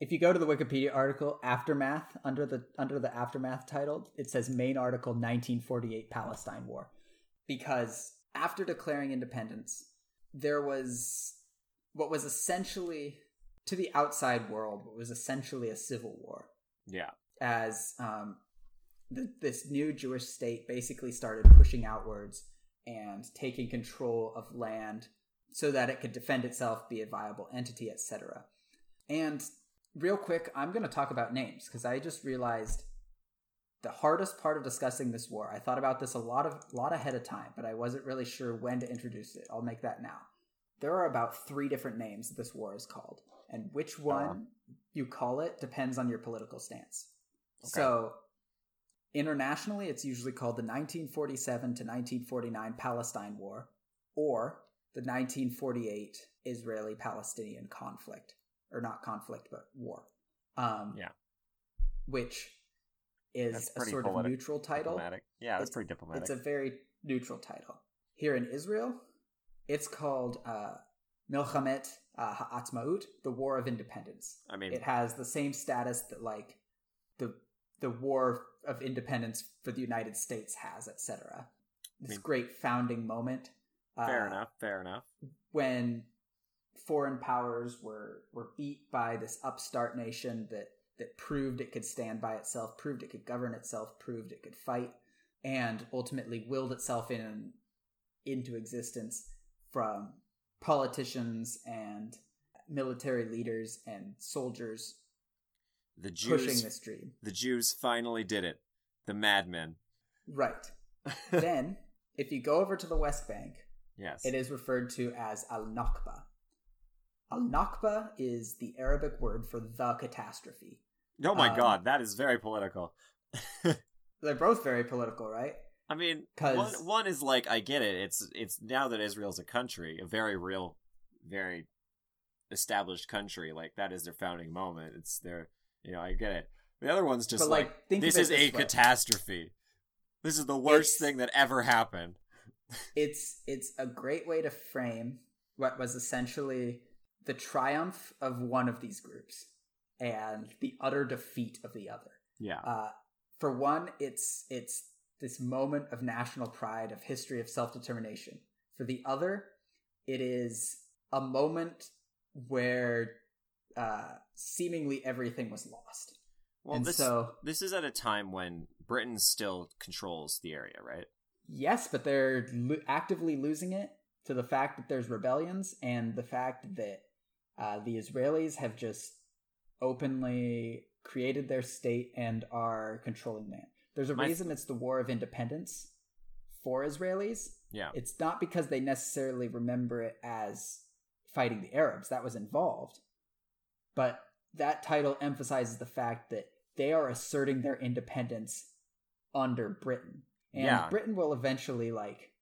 if you go to the Wikipedia article aftermath under the under the aftermath title, it says main article 1948 Palestine War because after declaring independence, there was what was essentially to the outside world what was essentially a civil war. Yeah. As um, the, this new Jewish state basically started pushing outwards and taking control of land so that it could defend itself, be a viable entity, etc. And real quick, I'm going to talk about names because I just realized the hardest part of discussing this war. I thought about this a lot of lot ahead of time, but I wasn't really sure when to introduce it. I'll make that now. There are about three different names this war is called, and which one uh-huh. you call it depends on your political stance. Okay. So, internationally, it's usually called the 1947 to 1949 Palestine War, or the 1948 Israeli-Palestinian conflict or not conflict, but war. Um, yeah. Which is a sort of neutral title. Diplomatic. Yeah, that's it's, pretty diplomatic. It's a very neutral title. Here in Israel, it's called uh, Milchamet uh, Ha'atzmaut, the War of Independence. I mean, it has the same status that like the the War of Independence for the United States has, etc. This I mean, great founding moment. Fair uh, enough. Fair enough. When foreign powers were were beat by this upstart nation that that proved it could stand by itself, proved it could govern itself, proved it could fight, and ultimately willed itself in into existence from politicians and military leaders and soldiers the Jews, pushing this dream. The Jews finally did it. The madmen. Right. then, if you go over to the West Bank, yes, it is referred to as Al Nakba, Al Nakba is the Arabic word for the catastrophe. Oh my um, god, that is very political. they're both very political, right? I mean, one, one is like I get it. It's it's now that Israel's a country, a very real, very established country. Like that is their founding moment. It's their, you know, I get it. The other one's just like, like this is this a way. catastrophe. This is the worst it's, thing that ever happened. it's it's a great way to frame what was essentially the triumph of one of these groups and the utter defeat of the other. Yeah. Uh, for one, it's it's this moment of national pride, of history, of self determination. For the other, it is a moment where uh, seemingly everything was lost. Well, and this, so this is at a time when Britain still controls the area, right? Yes, but they're lo- actively losing it to the fact that there's rebellions and the fact that uh, the Israelis have just openly created their state and are controlling land. There's a My... reason it's the War of Independence for Israelis. Yeah. It's not because they necessarily remember it as fighting the Arabs, that was involved. But that title emphasizes the fact that they are asserting their independence under Britain. And Yeah. Britain will eventually like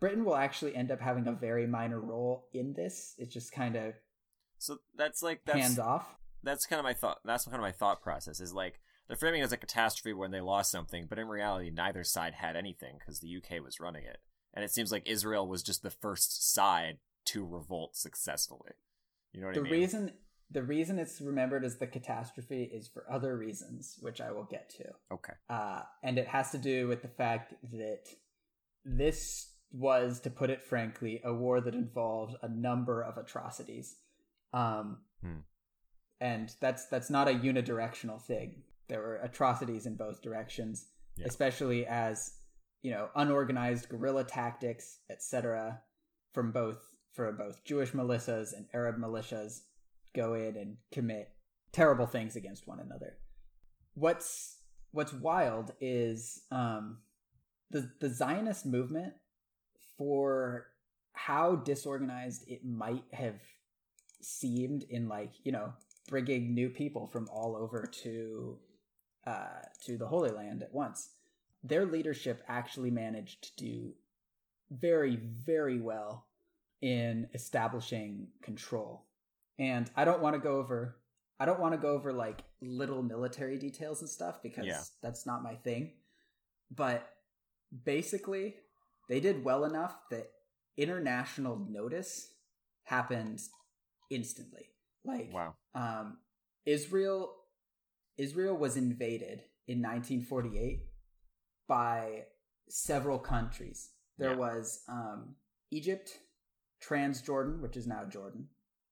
Britain will actually end up having a very minor role in this. It's just kind of So that's like that's hands off. That's kind of my thought. That's kind of my thought process is like they're framing it as a catastrophe when they lost something, but in reality, neither side had anything because the UK was running it, and it seems like Israel was just the first side to revolt successfully. You know what The I mean? reason the reason it's remembered as the catastrophe is for other reasons, which I will get to. okay. uh, and it has to do with the fact that this was, to put it frankly, a war that involved a number of atrocities, um, Hmm. And that's that's not a unidirectional thing. There were atrocities in both directions, Yeah. especially as you know unorganized guerrilla tactics, etc., from both from both Jewish militias and Arab militias go in and commit terrible things against one another. What's what's wild is um, the the Zionist movement for how disorganized it might have seemed in like you know bringing new people from all over to uh, to the Holy Land at once. Their leadership actually managed to do very very well in establishing control. And I don't want to go over I don't want to go over like little military details and stuff because Yeah. that's not my thing. But basically, they did well enough that international notice happened instantly. Like Wow. um, Israel Israel was invaded in 1948 by several countries. There Yeah. was um, Egypt, Transjordan, which is now Jordan,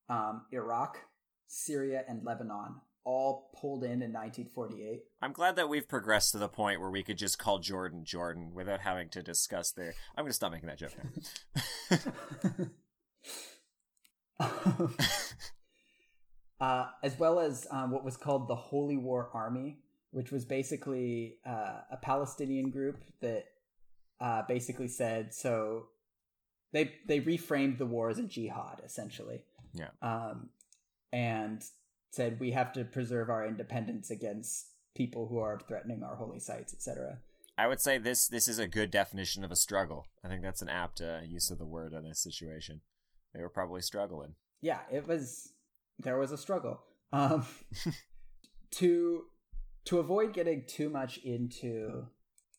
um, Iraq, Syria, and Lebanon, all pulled in in 1948. I'm glad that we've progressed to the point where we could just call Jordan Jordan without having to discuss their. I'm going to stop making that joke now. uh, as well as um, what was called the Holy War Army, which was basically uh, a Palestinian group that uh, basically said so. They they reframed the war as a jihad essentially. Yeah. Um, and said we have to preserve our independence against people who are threatening our holy sites, etc. I would say this this is a good definition of a struggle. I think that's an apt uh, use of the word in this situation. They were probably struggling. yeah, it was there was a struggle. Um, to to avoid getting too much into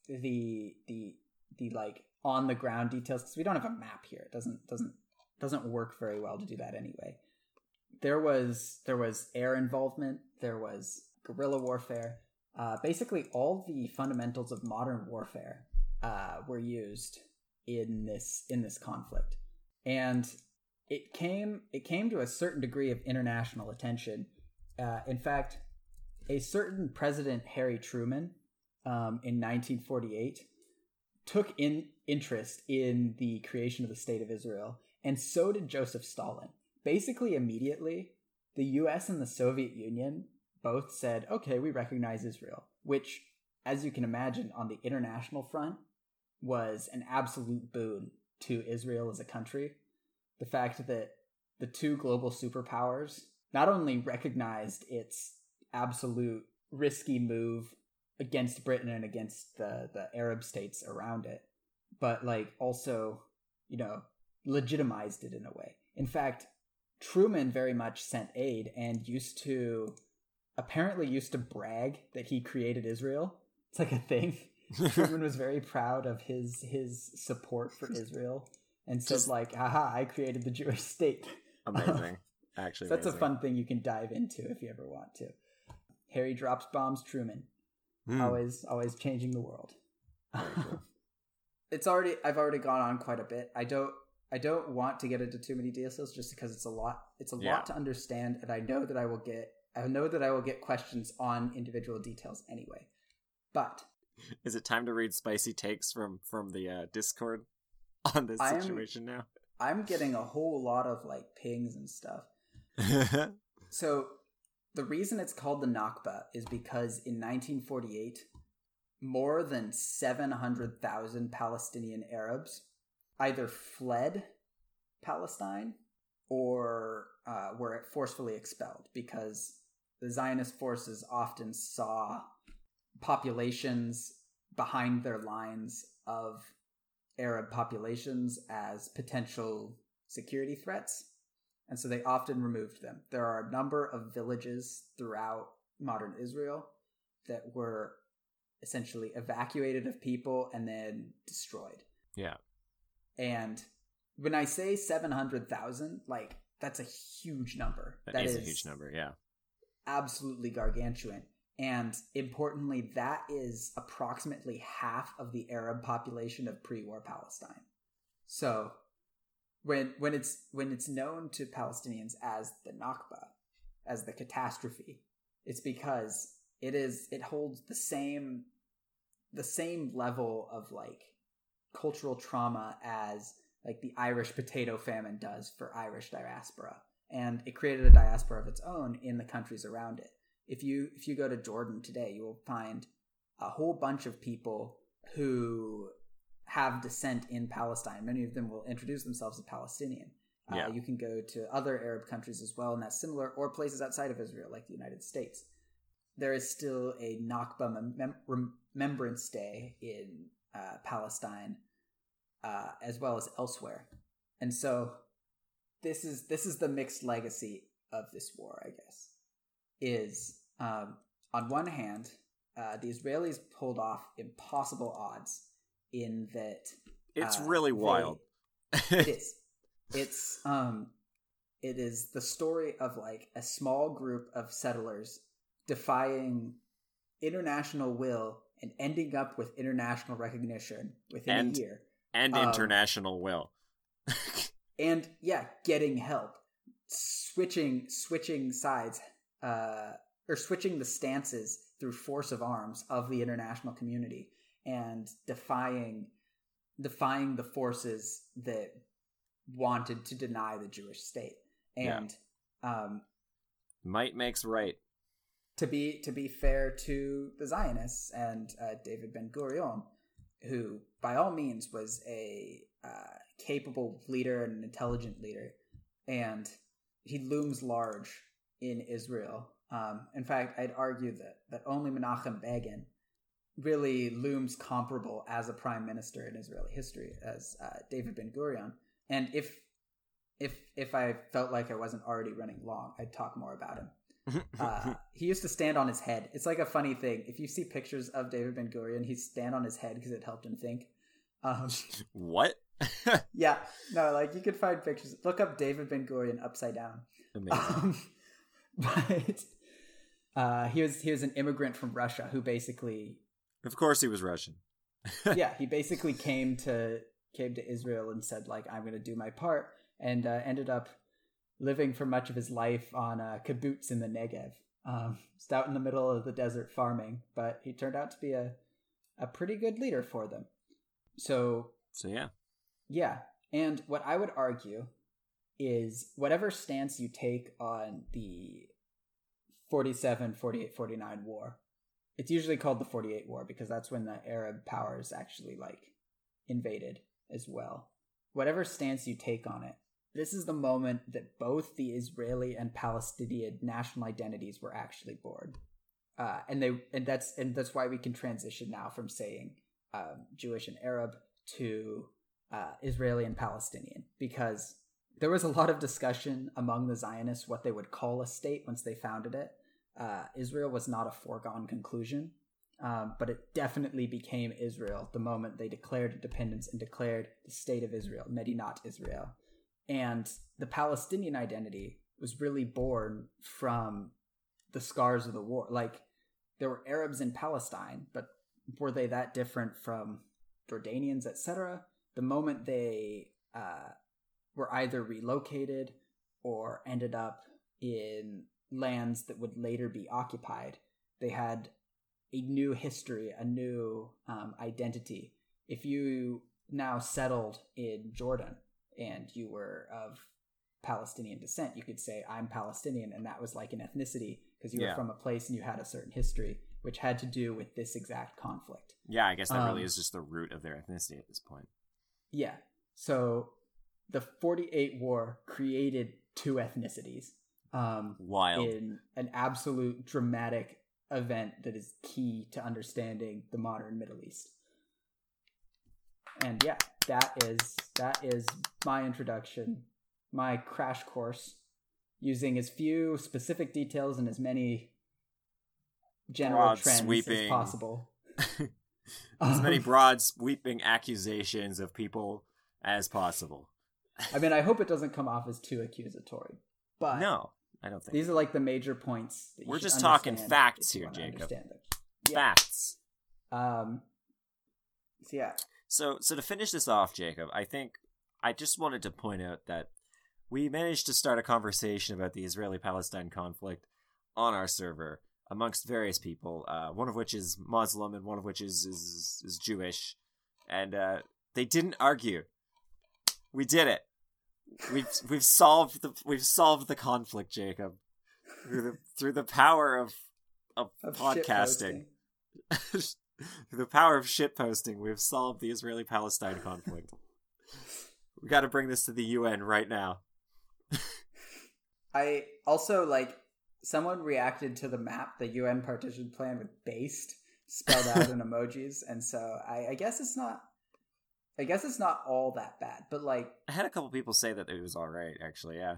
the the the like on the ground details because we don't have a map here. It doesn't doesn't doesn't work very well to do that anyway. There was there was air involvement. There was guerrilla warfare. Uh, basically, all the fundamentals of modern warfare uh, were used in this in this conflict, and it came it came to a certain degree of international attention. Uh, in fact, a certain President Harry Truman um, in 1948 took in interest in the creation of the state of Israel, and so did Joseph Stalin. Basically, immediately, the U.S. and the Soviet Union both said, "Okay, we recognize Israel," which, as you can imagine, on the international front, was an absolute boon to Israel as a country the fact that the two global superpowers not only recognized its absolute risky move against Britain and against the, the Arab states around it, but like also, you know, legitimized it in a way. In fact, Truman very much sent aid and used to apparently used to brag that he created Israel. It's like a thing. Truman was very proud of his his support for Israel and says Just- like, "Haha, I created the Jewish state." Amazing. Actually, So that's a fun thing you can dive into if you ever want to. Harry drops bombs. Truman Hmm. always always changing the world. Cool. it's already I've already gone on quite a bit. I don't I don't want to get into too many details just because it's a lot it's a Yeah. lot to understand and I know that I will get I know that I will get questions on individual details anyway. But Is it time to read spicy takes from from the uh, Discord on this I am- situation now? I'm getting a whole lot of like pings and stuff. So the reason it's called the Nakba is because in 1948, more than 700,000 Palestinian Arabs either fled Palestine or uh, were forcefully expelled because the Zionist forces often saw populations behind their lines of Arab populations as potential security threats. And so they often removed them. There are a number of villages throughout modern Israel that were essentially evacuated of people and then destroyed. Yeah. And when I say 700,000, like that's a huge number. that is, is a huge number, yeah. Absolutely gargantuan. And importantly, that is approximately half of the Arab population of pre-war Palestine. So when when it's when it's known to Palestinians as the Nakba, as the catastrophe, it's because it is it holds the same the same level of like cultural trauma as like the Irish potato famine does for Irish diaspora. And it created a diaspora of its own in the countries around it. If you if you go to Jordan today, you will find a whole bunch of people who have descent in Palestine. Many of them will introduce themselves as Palestinian. Uh, yeah. Uh, you can go to other Arab countries as well, and that's similar, or places outside of Israel, like the United States. There is still a Nakba mem- Remembrance Day in uh, Palestine uh, as well as elsewhere. And so this is this is the mixed legacy of this war, I guess. Is um, on one hand, uh, the Israelis pulled off impossible odds in that it's uh, really wild. They, it is. It's um, it is the story of like a small group of settlers defying international will and ending up with international recognition within and, a year and um, international will. and yeah, getting help, switching switching sides, uh, or switching the stances through force of arms of the international community and defying defying the forces that wanted to deny the Jewish state. And yeah. um, might makes right. To be to be fair to the Zionists and uh, David Ben Gurion, who by all means was a uh, capable leader and an intelligent leader, and he looms large in Israel. Um, in fact, I'd argue that that only Menachem Begin really looms comparable as a prime minister in Israeli history as uh, David Ben Gurion. And if if if I felt like I wasn't already running long, I'd talk more about him uh, he used to stand on his head. It's like a funny thing. If you see pictures of David Ben Gurion, he'd stand on his head because it helped him think. Um, what? yeah, no, like you could find pictures. Look up David Ben Gurion upside down. Um, but uh, he was he was an immigrant from Russia who basically, of course, he was Russian. yeah, he basically came to came to Israel and said like I'm going to do my part, and uh, ended up living for much of his life on a kibbutz in the Negev. Um, just out in the middle of the desert farming, but he turned out to be a, a pretty good leader for them. So, so yeah. Yeah. And what I would argue is whatever stance you take on the 47, 48, 49 war, it's usually called the 48 war because that's when the Arab powers actually like invaded as well. Whatever stance you take on it, this is the moment that both the Israeli and Palestinian national identities were actually born. Uh, and they and that's and that's why we can transition now from saying um, Jewish and Arab to uh, Israeli and Palestinian because there was a lot of discussion among the Zionists what they would call a state once they founded it. Uh, Israel was not a foregone conclusion, um, but it definitely became Israel the moment they declared independence and declared the state of Israel, Medinat Israel. And the Palestinian identity was really born from the scars of the war. Like there were Arabs in Palestine, but were they that different from Jordanians, etc.? The moment they uh, were either relocated or ended up in lands that would later be occupied, they had a new history, a new um, identity. If you now settled in Jordan, and you were of Palestinian descent, you could say, I'm Palestinian. And that was like an ethnicity because you yeah. were from a place and you had a certain history, which had to do with this exact conflict. Yeah, I guess that um, really is just the root of their ethnicity at this point. Yeah. So the 48 war created two ethnicities. Um, Wild. In an absolute dramatic event that is key to understanding the modern Middle East. And yeah, that is that is my introduction, my crash course, using as few specific details and as many general Broad, trends as possible. as many Um, broad sweeping accusations of people as possible. I mean, I hope it doesn't come off as too accusatory, but no, I don't think these are like the major points. That We're just talking facts here, Jacob. Yeah. facts. Um. So yeah, So, so to finish this off, Jacob, I think I just wanted to point out that we managed to start a conversation about the Israeli-Palestine conflict on our server amongst various people. Uh, one of which is Muslim, and one of which is is, is Jewish, and uh, they didn't argue. We did it. We've we've solved the we've solved the conflict, Jacob, through the through the power of of, of podcasting. Through the power of shitposting, we've solved the Israeli Palestine conflict. we got to bring this to the UN right now. I also like someone reacted to the map, the UN partition plan with based spelled out in emojis, and so I, I guess it's not. I guess it's not all that bad, but like I had a couple people say that it was all right, actually. Yeah.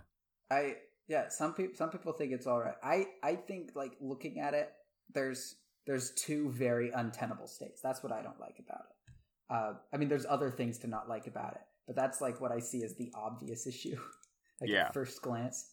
I yeah, some people some people think it's all right. I I think like looking at it, there's there's two very untenable states. That's what I don't like about it. Uh, I mean, there's other things to not like about it, but that's like what I see as the obvious issue. like Yeah. at first glance.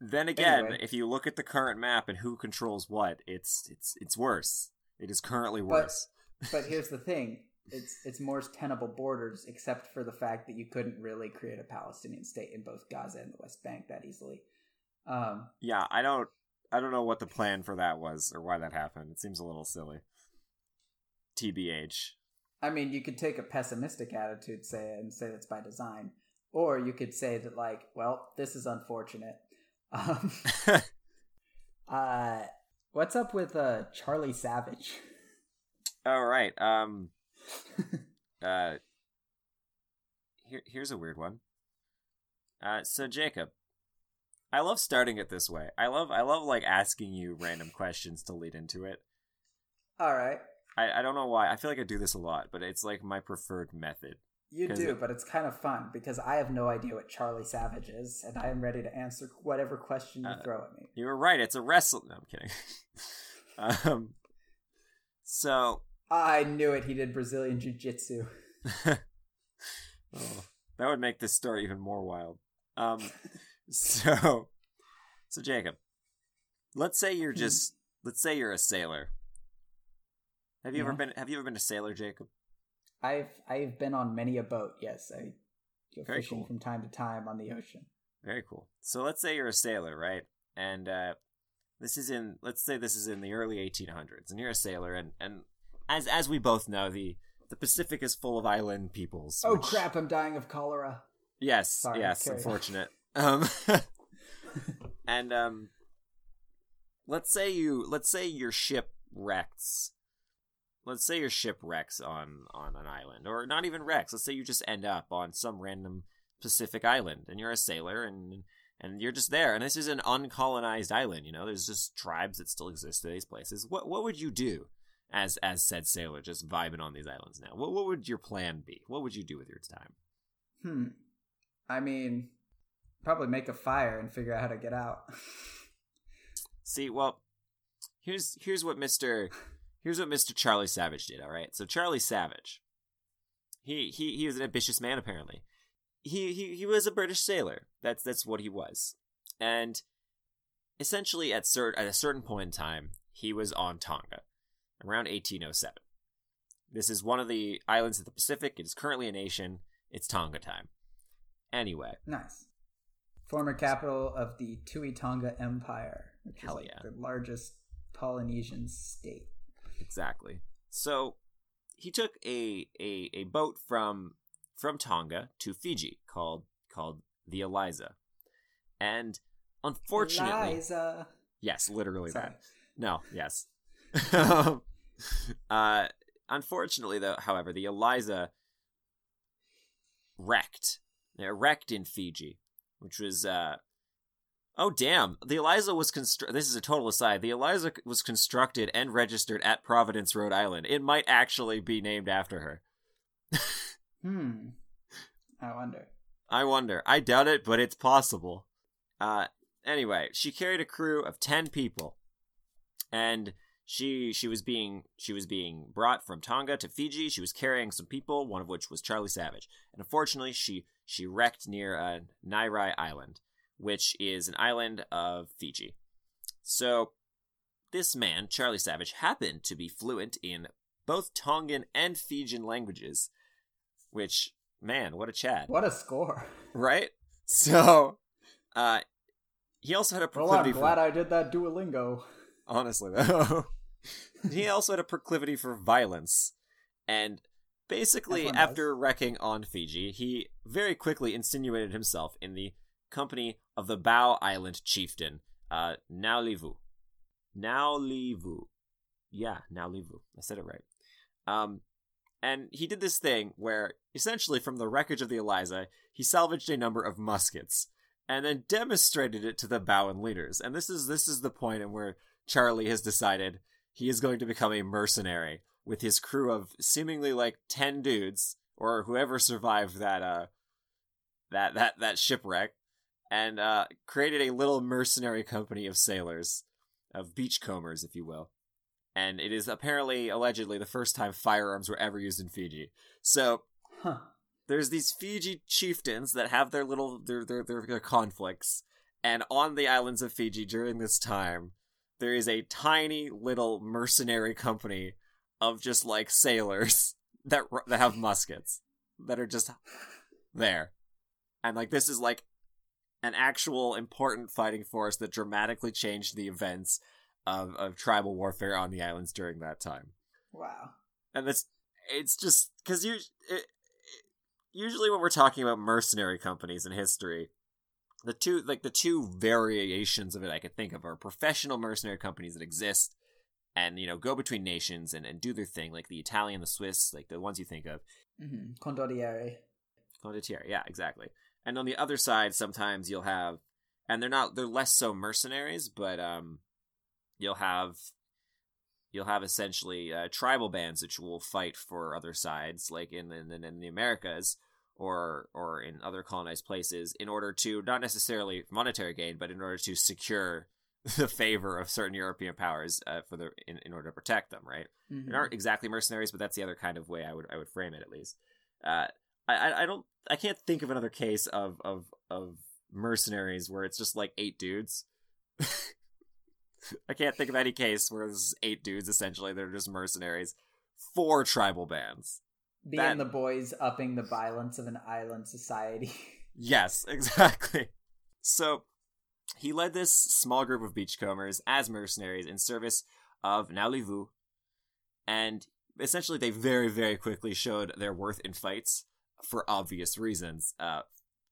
Then again, Anyway. if you look at the current map and who controls what, it's it's it's worse. It is currently But- worse. But here's the thing: it's it's more tenable borders, except for the fact that you couldn't really create a Palestinian state in both Gaza and the West Bank that easily. Um, yeah, I don't I don't know what the plan for that was or why that happened. It seems a little silly. TBH. I mean, you could take a pessimistic attitude, say, and say that's by design, or you could say that, like, well, this is unfortunate. Um, uh, what's up with uh Charlie Savage? All right. Um. uh. Here, here's a weird one. Uh. So Jacob, I love starting it this way. I love, I love like asking you random questions to lead into it. All right, I, I don't know why. I feel like I do this a lot, but it's like my preferred method. You do, but it's kind of fun because I have no idea what Charlie Savage is, and I am ready to answer whatever question you Uh, throw at me. You were right. It's a wrestle. No, I'm kidding. um. So. I knew it. He did Brazilian Jiu Jitsu. oh, that would make this story even more wild. Um, so, so Jacob, let's say you're Hmm. just, let's say you're a sailor. Have you ever been? Have you ever been a sailor, Jacob? I've I've been on many a boat. Yes, I go Very fishing cool. from time to time on the ocean. Very cool. So let's say you're a sailor, right? And uh, this is in, let's say this is in the early 1800s, and you're a sailor, and and as as we both know, the the Pacific is full of island peoples. Oh which- crap! I'm dying of cholera. Yes, Sorry, yes, carry unfortunate. Um, and um, let's say you, let's say your ship wrecks. Let's say your ship wrecks on on an island, or not even wrecks. Let's say you just end up on some random Pacific island, and you're a sailor, and and you're just there. And this is an uncolonized island. You know, there's just tribes that still exist in these places. What what would you do? As, as said sailor, just vibing on these islands now. What what would your plan be? What would you do with your time? Hmm. I mean, probably make a fire and figure out how to get out. See, well, here's here's what Mister here's what Mister Charlie Savage did. All right, so Charlie Savage, he he he was an ambitious man apparently. He he he was a British sailor. That's that's what he was, and essentially at cert at a certain point in time, he was on Tonga, around 1807. This is one of the islands of the Pacific. It is currently a nation. It's Tonga time. Anyway, nice. Former capital of the Tuitonga Empire, which Hell is like yeah. the largest Polynesian state. Exactly. So he took a, a a boat from from Tonga to Fiji called called the Eliza. And unfortunately Liza. Yes, literally Sorry. that. No, yes. Uh unfortunately though, however, the Eliza wrecked. It wrecked in Fiji, which was uh Oh damn! The Eliza was constru- This is a total aside. The Eliza was constructed and registered at Providence, Rhode Island. It might actually be named after her. Hmm. I wonder. I wonder. I doubt it, but it's possible. Uh, anyway, she carried a crew of ten people, and she she was being she was being brought from Tonga to Fiji. She was carrying some people, one of which was Charlie Savage, and unfortunately, she she wrecked near uh, Nairai Island, which is an island of Fiji. So, this man, Charlie Savage, happened to be fluent in both Tongan and Fijian languages, which man, what a Chad! What a score! Right? So, uh, he also had a Well, I'm glad for I did that Duolingo. honestly though. he also had a proclivity for violence, and basically, after wrecking on Fiji, he very quickly insinuated himself in the company of the Bau Island chieftain, uh, Naulivou. Naulivou. Yeah, Naulivou. I said it right. Um, and he did this thing where, essentially, from the wreckage of the Eliza, he salvaged a number of muskets and then demonstrated it to the Bauan leaders. And this is this is the point in where Charlie has decided he is going to become a mercenary with his crew of seemingly like ten dudes or whoever survived that uh that that that shipwreck and uh created a little mercenary company of sailors of beachcombers if you will. And it is apparently allegedly the first time firearms were ever used in Fiji. So Huh. there's these Fiji chieftains that have their little their their their, their conflicts, and on the islands of Fiji during this time, there is a tiny little mercenary company of just like sailors that that have muskets that are just there, and like this is like an actual important fighting force that dramatically changed the events of of tribal warfare on the islands during that time Wow. and it's it's just because you it, usually when we're talking about mercenary companies in history the two like the two variations of it i could think of are professional mercenary companies that exist and you know go between nations and, and do their thing like the italian the swiss like the ones you think of Mm-hmm. Condottieri. condottieri yeah exactly and on the other side sometimes you'll have and they're not they're less so mercenaries but um you'll have you'll have essentially uh, tribal bands which will fight for other sides like in, in in the americas or or in other colonized places in order to not necessarily monetary gain but in order to secure the favor of certain european powers uh, for the in, in order to protect them right Mhm. they aren't exactly mercenaries, but that's the other kind of way I would I would frame it at least. Uh, I I- I don't I can't think of another case of of of mercenaries where it's just like eight dudes. I can't think of any case where there's eight dudes essentially they're just mercenaries for tribal bands. Being that- the boys upping the violence of an island society. Yes, exactly. So he led this small group of beachcombers as mercenaries in service of Naulivou, and essentially they very, very quickly showed their worth in fights for obvious reasons. Uh,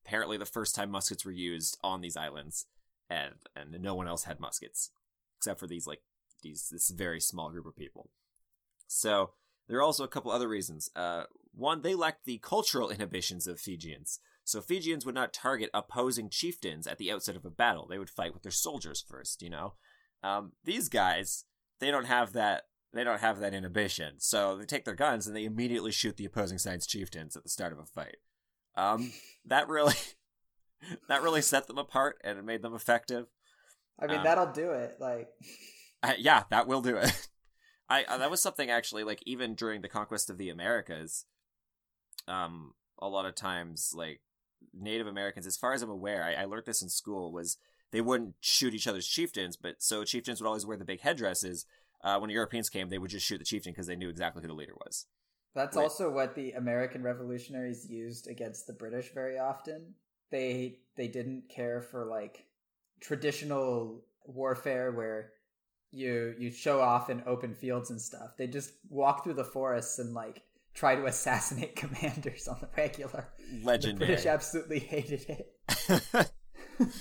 apparently, the first time muskets were used on these islands, and and no one else had muskets except for these like these this very small group of people. So there are also a couple other reasons. Uh, one, they lacked the cultural inhibitions of Fijians. So Fijians would not target opposing chieftains at the outset of a battle. They would fight with their soldiers first, you know. Um, these guys, they don't have that. They don't have that inhibition. So they take their guns and they immediately shoot the opposing side's chieftains at the start of a fight. Um, that really, that really set them apart and it made them effective. I mean, Um, that'll do it. Like, I, yeah, that will do it. I that was something actually like even during the conquest of the Americas, um, a lot of times like Native Americans, as far as I'm aware, I, I learned this in school was they wouldn't shoot each other's chieftains, but so chieftains would always wear the big headdresses. Uh, when Europeans came, they would just shoot the chieftain because they knew exactly who the leader was. that's Right. also what the American revolutionaries used against the British very often. They they didn't care for like traditional warfare where you you show off in open fields and stuff. They just walk through the forests and like try to assassinate commanders on the regular. The British absolutely hated it.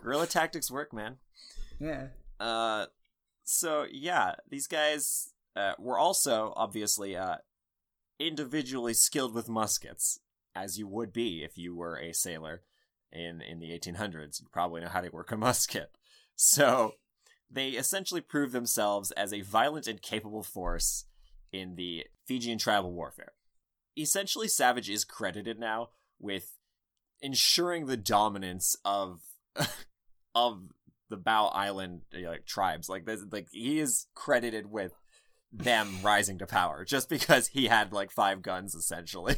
Guerrilla tactics work, man. Yeah. Uh, so yeah, these guys uh, were also obviously uh, individually skilled with muskets, as you would be if you were a sailor in in the 1800s. You probably know how to work a musket. So they essentially prove themselves as a violent and capable force in the Fijian tribal warfare. Essentially, Savage is credited now with ensuring the dominance of of the Bau Island like tribes. Like this, like he is credited with them rising to power just because he had like five guns essentially,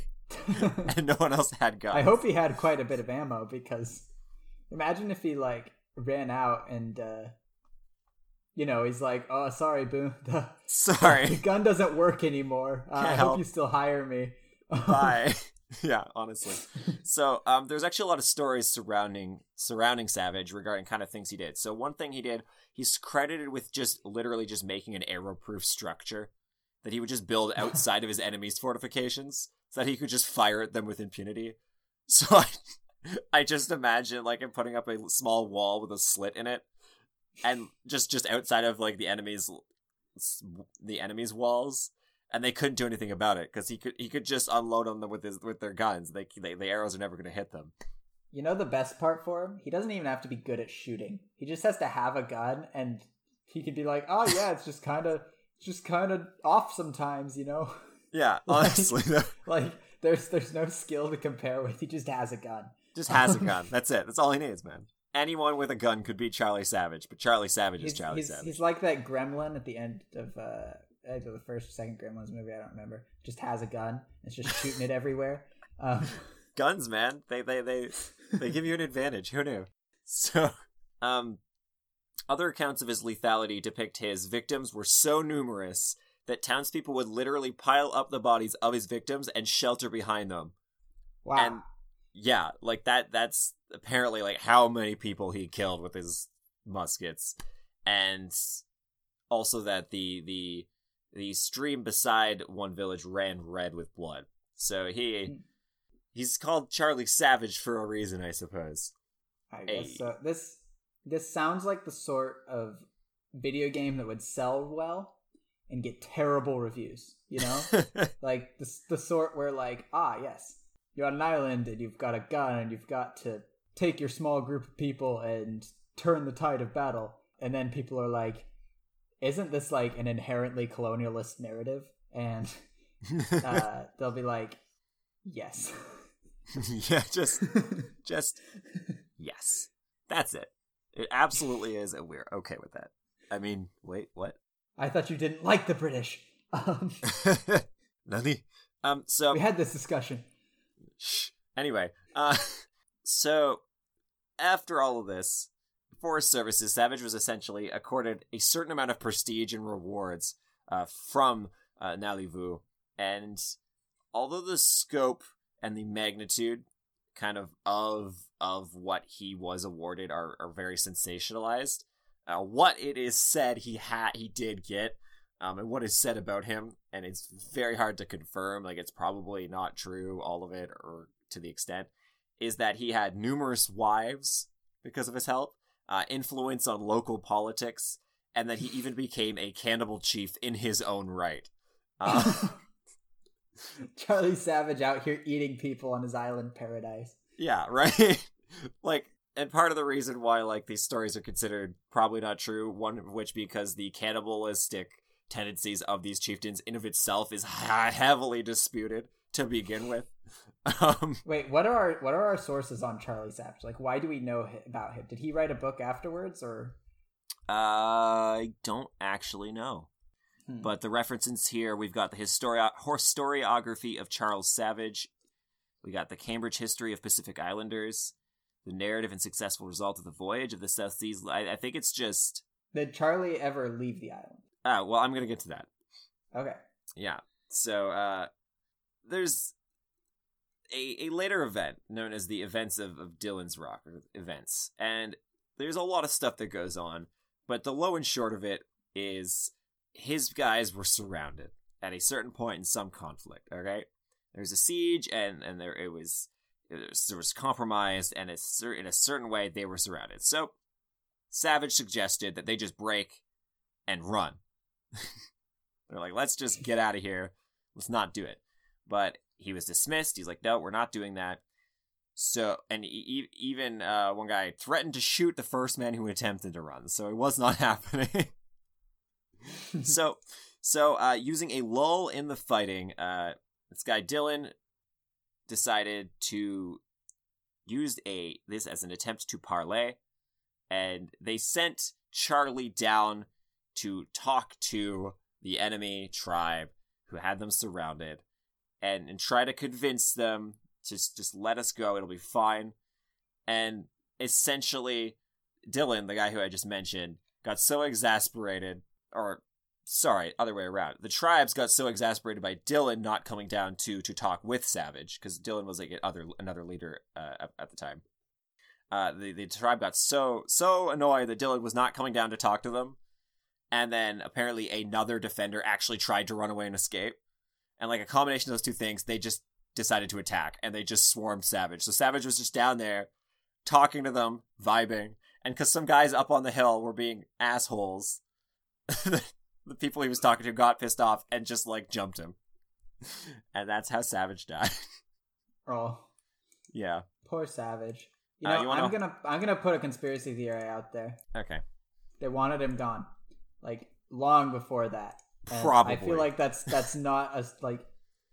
and no one else had guns. I hope he had quite a bit of ammo because imagine if he like ran out and uh you know he's like, oh sorry, boom, the, sorry, the gun doesn't work anymore. Uh, I help. hope you still hire me. Bye. yeah, honestly. So, um, there's actually a lot of stories surrounding surrounding Savage regarding kind of things he did. So, one thing he did, he's credited with just literally just making an arrow-proof structure that he would just build outside of his enemies' fortifications, so that he could just fire at them with impunity. So, I, I just imagine like him putting up a small wall with a slit in it, and just just outside of like the enemies, the enemies' walls and they couldn't do anything about it because he could he could just unload on them with his with their guns. They, they the arrows are never going to hit them. You know the best part for him? He doesn't even have to be good at shooting. He just has to have a gun, and he could be like, "Oh yeah, it's just kind of just kind of off sometimes," you know. Yeah, honestly, like, like there's there's no skill to compare with. He just has a gun. Just has a gun. That's it. That's all he needs, man. Anyone with a gun could beat Charlie Savage, but Charlie Savage he's, is Charlie he's, Savage. He's like that gremlin at the end of uh, either the first or second Gremlins movie, I don't remember, just has a gun. It's just shooting it everywhere. Um, Guns, man, they they they they give you an advantage. Who knew? So, um, other accounts of his lethality depict his victims were so numerous that townspeople would literally pile up the bodies of his victims and shelter behind them. wow. And yeah, like that that's apparently like how many people he killed with his muskets. And also that the the the stream beside one village ran red with blood. So he he's called Charlie Savage for a reason, I suppose. I guess Hey. so. This this sounds like the sort of video game that would sell well and get terrible reviews. You know, like the the sort where like ah yes, you're on an island and you've got a gun and you've got to take your small group of people and turn the tide of battle, and then people are like, isn't this like an inherently colonialist narrative? And uh, they'll be like, yes. yeah, just just yes. That's it. It absolutely is, and we're okay with that. I mean, wait, what? I thought you didn't like the British. Um, Nani? Um, so we had this discussion. Anyway, uh, so after all of this, Forest Services, Savage was essentially accorded a certain amount of prestige and rewards uh, from uh, Naulivou, and although the scope and the magnitude kind of of of what he was awarded are, are very sensationalized, uh, what it is said he had he did get um, and what is said about him, and it's very hard to confirm. Like it's probably not true, all of it, or to the extent, is that he had numerous wives because of his help, uh, influence on local politics, and that he even became a cannibal chief in his own right. Uh, Charlie Savage out here eating people on his island paradise. yeah, right. like, and part of the reason why like these stories are considered probably not true, one of which because the cannibalistic tendencies of these chieftains in of itself is heavily disputed to begin with. Um, Wait, what are our what are our sources on Charlie Savage? Like, why do we know about him? Did he write a book afterwards, or I don't actually know. Hmm. But the references here, we've got the histori- historiography of Charles Savage. We got the Cambridge history of Pacific Islanders, the narrative and successful result of the voyage of the South Seas. I, I think it's just. did Charlie ever leave the island? Ah, well, I'm gonna get to that. Okay, Yeah. So uh, there's a, a later event known as the events of, of Dillon's Rock events, and there's a lot of stuff that goes on. But the low and short of it is his guys were surrounded at a certain point in some conflict. Okay, there's a siege, and and there it was. It was, there was compromised, and it's in a certain way they were surrounded. So Savage suggested that they just break and run. They're like, let's just get out of here. Let's not do it. But he was dismissed. He's like, no, we're not doing that. So, and e- even uh, one guy threatened to shoot the first man who attempted to run. So it was not happening. so, so uh, using a lull in the fighting, uh, this guy Dillon decided to use a this as an attempt to parlay, and they sent Charlie down to talk to the enemy tribe who had them surrounded, and and try to convince them to just let us go. It'll be fine. And essentially, Dillon, the guy who I just mentioned, got so exasperated, or sorry, other way around. The tribes got so exasperated by Dillon not coming down to to talk with Savage because Dillon was like other another leader uh, at, the time. Uh, the the tribe got so so annoyed that Dillon was not coming down to talk to them, and then apparently another defender actually tried to run away and escape, and like a combination of those two things, they just decided to attack and they just swarmed Savage. So Savage was just down there talking to them, vibing, and because some guys up on the hill were being assholes. the people he was talking to got pissed off and just like jumped him. and that's how Savage died. oh. Yeah. Poor Savage. You know, uh, you wanna... I'm gonna I'm gonna put a conspiracy theory out there. Okay. They wanted him gone. Like long before that. And Probably. I feel like that's that's not a like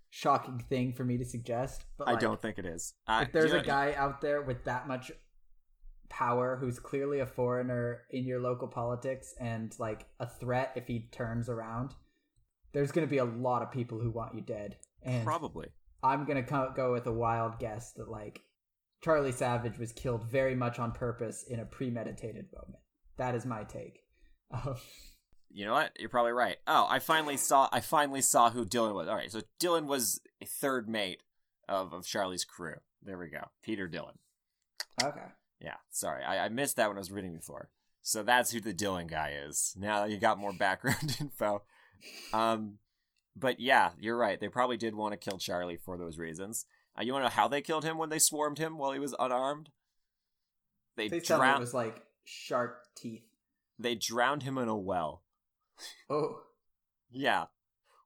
shocking thing for me to suggest. But like, I don't think it is. Uh, if there's a guy out there with that much power who's clearly a foreigner in your local politics and like a threat if he turns around, there's going to be a lot of people who want you dead. And probably. I'm going to go with a wild guess that like Charlie Savage was killed very much on purpose in a premeditated moment. That is my take. You know what? You're probably right. Oh, I finally saw. I finally saw who Dillon was. All right, so Dillon was a third mate of of Charlie's crew. There we go, Peter Dillon. Okay. Yeah, sorry, I, I missed that when I was reading before. So that's who the Dillon guy is. Now you got more background info. Um, but yeah, you're right. They probably did want to kill Charlie for those reasons. Uh, you want to know how they killed him when they swarmed him while he was unarmed? They, they drowned. It was like sharp teeth. They drowned him in a well. Oh. yeah.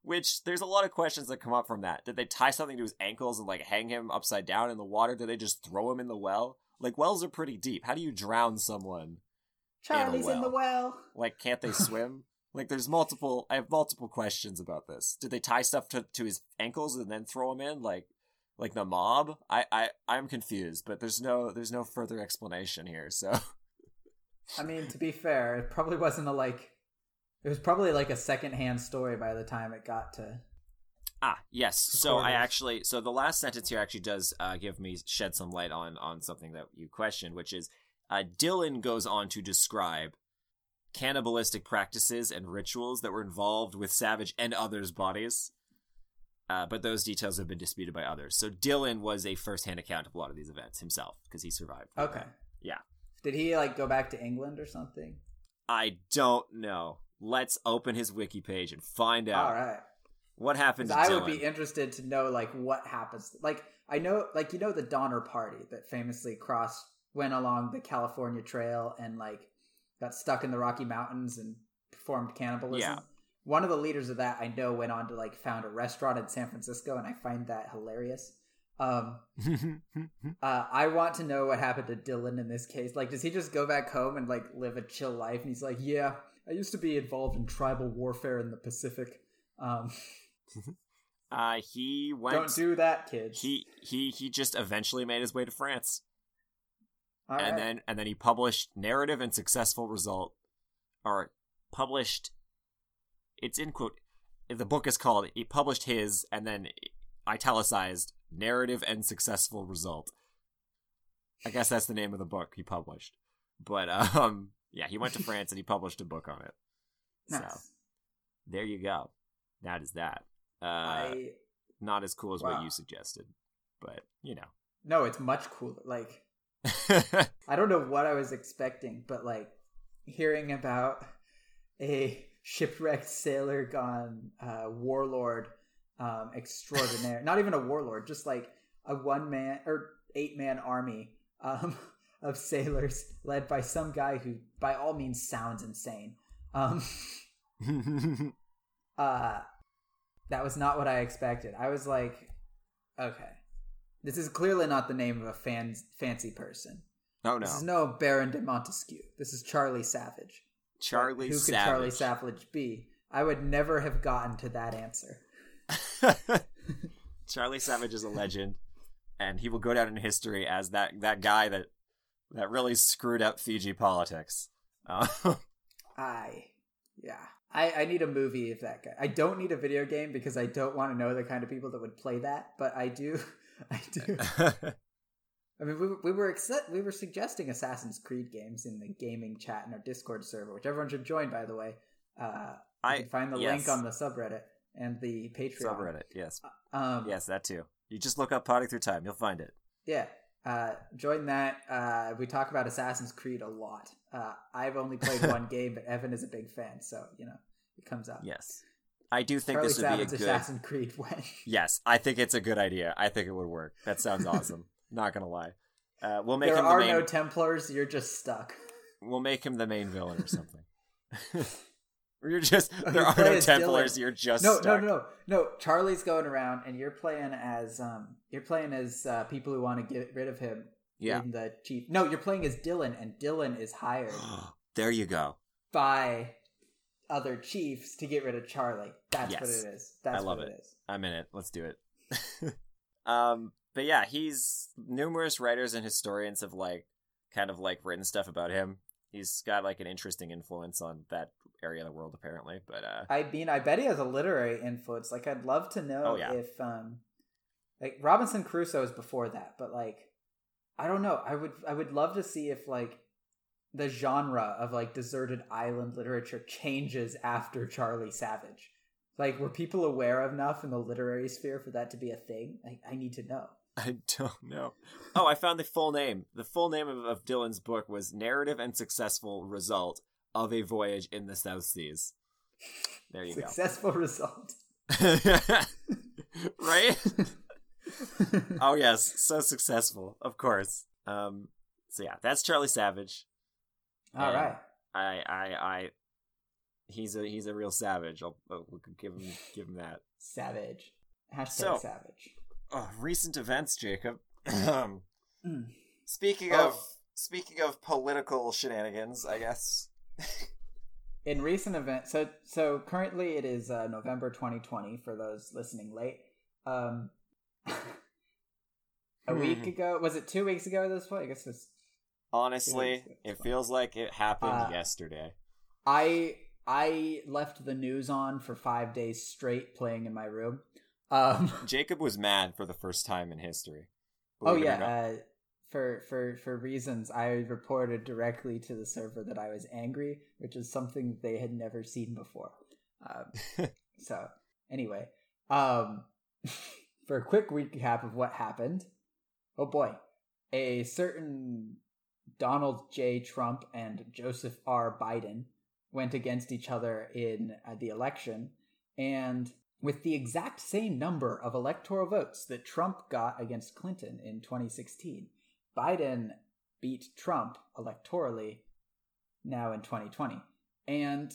Which there's a lot of questions that come up from that. Did they tie something to his ankles and like hang him upside down in the water? Did they just throw him in the well? Like wells are pretty deep. How do you drown someone? Charlie's in, well? in the well. Like, can't they swim? like, there's multiple. I have multiple questions about this. Did they tie stuff to, to his ankles and then throw him in? Like, like the mob? I I I'm confused, but there's no there's no further explanation here. So, I mean, to be fair, it probably wasn't a like. It was probably like a secondhand story by the time it got to Ah, yes. So I actually, so the last sentence here actually does uh, give me shed some light on on something that you questioned, which is uh, Dillon goes on to describe cannibalistic practices and rituals that were involved with Savage and others' bodies. Uh, but those details have been disputed by others. So Dillon was a first-hand account of a lot of these events himself because he survived. Okay. Yeah. Did he like go back to England or something? I don't know. Let's open his wiki page and find out. All right. What happened? I would be interested to know like what happens. Like I know, like you know, the Donner Party that famously crossed went along the California Trail and like got stuck in the Rocky Mountains and performed cannibalism. Yeah. One of the leaders of that I know went on to like found a restaurant in San Francisco, and I find that hilarious. Um, uh, I want to know what happened to Dillon in this case. Like, does he just go back home and like live a chill life? And he's like, "Yeah, I used to be involved in tribal warfare in the Pacific." Um, uh, he went. Don't do that, kids. He he he just eventually made his way to France, All and right. then and then he published narrative and successful result, or published. It's in quote. The book is called. He published his, and then italicized narrative and successful result. I guess that's the name of the book he published. But um, yeah, he went to France and he published a book on it. Nice. So there you go. That is that. Uh, I not as cool as Wow. what you suggested, but you know. no, it's much cooler. Like I don't know what I was expecting, but like hearing about a shipwrecked sailor gone uh, warlord um, extraordinaire. Not even a warlord, just like a one man or eight man army um, of sailors led by some guy who, by all means, sounds insane. Um, uh, that was not what I expected. I was like, okay, This is clearly not the name of a fan, fancy person. Oh no, This is no Baron de Montesquieu. This is Charlie Savage. Charlie Who could Savage. Charlie Savage be? I would never have gotten to that answer. Charlie Savage is a legend, and he will go down in history as that that guy that that really screwed up Fiji politics. Uh, I, yeah. I, I need a movie of that guy. I don't need a video game because I don't want to know the kind of people that would play that, but I do. I do. I mean, we, we were we were suggesting Assassin's Creed games in the gaming chat in our Discord server, which everyone should join, by the way. Uh, I can find the yes. link on the subreddit and the Patreon. subreddit. Yes, Um, yes, that too. You just look up "Potting Through Time," you'll find it. Yeah. Uh, join that. Uh, we talk about Assassin's Creed a lot. Uh, I've only played one game, but Evan is a big fan, so you know it comes up. Yes, I do think Charlie this would be a good. Assassin's Creed when Yes, I think it's a good idea. I think it would work. That sounds awesome. Not gonna lie. Uh, we'll make there him the are main. no Templars. You're just stuck. we'll make him the main villain or something. You're just Oh, there you are no Templars. Dillon. You're just No, no, stuck. no, no, no. Charlie's going around, and you're playing as um, you're playing as uh, people who want to get rid of him. Yeah, in the chief. No, you're playing as Dillon, and Dillon is hired there you go. by other chiefs to get rid of Charlie. That's what it is. That's I love what it. it is. I'm in it. Let's do it. um, but yeah, he's numerous writers and historians have like kind of like written stuff about him. He's got like an interesting influence on that area of the world, apparently. But uh, I mean, I bet he has a literary influence. Like, I'd love to know Oh, yeah. if, um, like Robinson Crusoe is before that, but like, I don't know. I would, I would love to see if like the genre of like deserted island literature changes after Charlie Savage. Like, were people aware enough in the literary sphere for that to be a thing? I, I need to know. I don't know. Oh, I found the full name. The full name of, of Dillon's book was "Narrative and Successful Result of a Voyage in the South Seas." There you go. Successful result. right? oh yes, so successful, of course. Um, so yeah, that's Charlie Savage. All Yeah. right. I, I, I. He's a he's a real savage. I'll, I'll give him give him that. Savage. Hashtag So- savage. Oh, recent events, Jacob. Mm. speaking Oh. of speaking of political shenanigans, I guess. in recent events so so currently it is uh, november 2020 for those listening late um a week Hmm. ago was it two weeks ago at this point i guess it's Honestly, It's it fine. feels like it happened Uh, yesterday. i i left the news on for five days straight playing in my room um Jacob was mad for the first time in history. oh Believe it or yeah uh for for for reasons i reported directly to the server that i was angry which is something they had never seen before um So, anyway, um, for a quick recap of what happened, oh boy, a certain Donald J. Trump and Joseph R. Biden went against each other in uh, the election, and with the exact same number of electoral votes that Trump got against Clinton in 2016, Biden beat Trump electorally now in 2020. And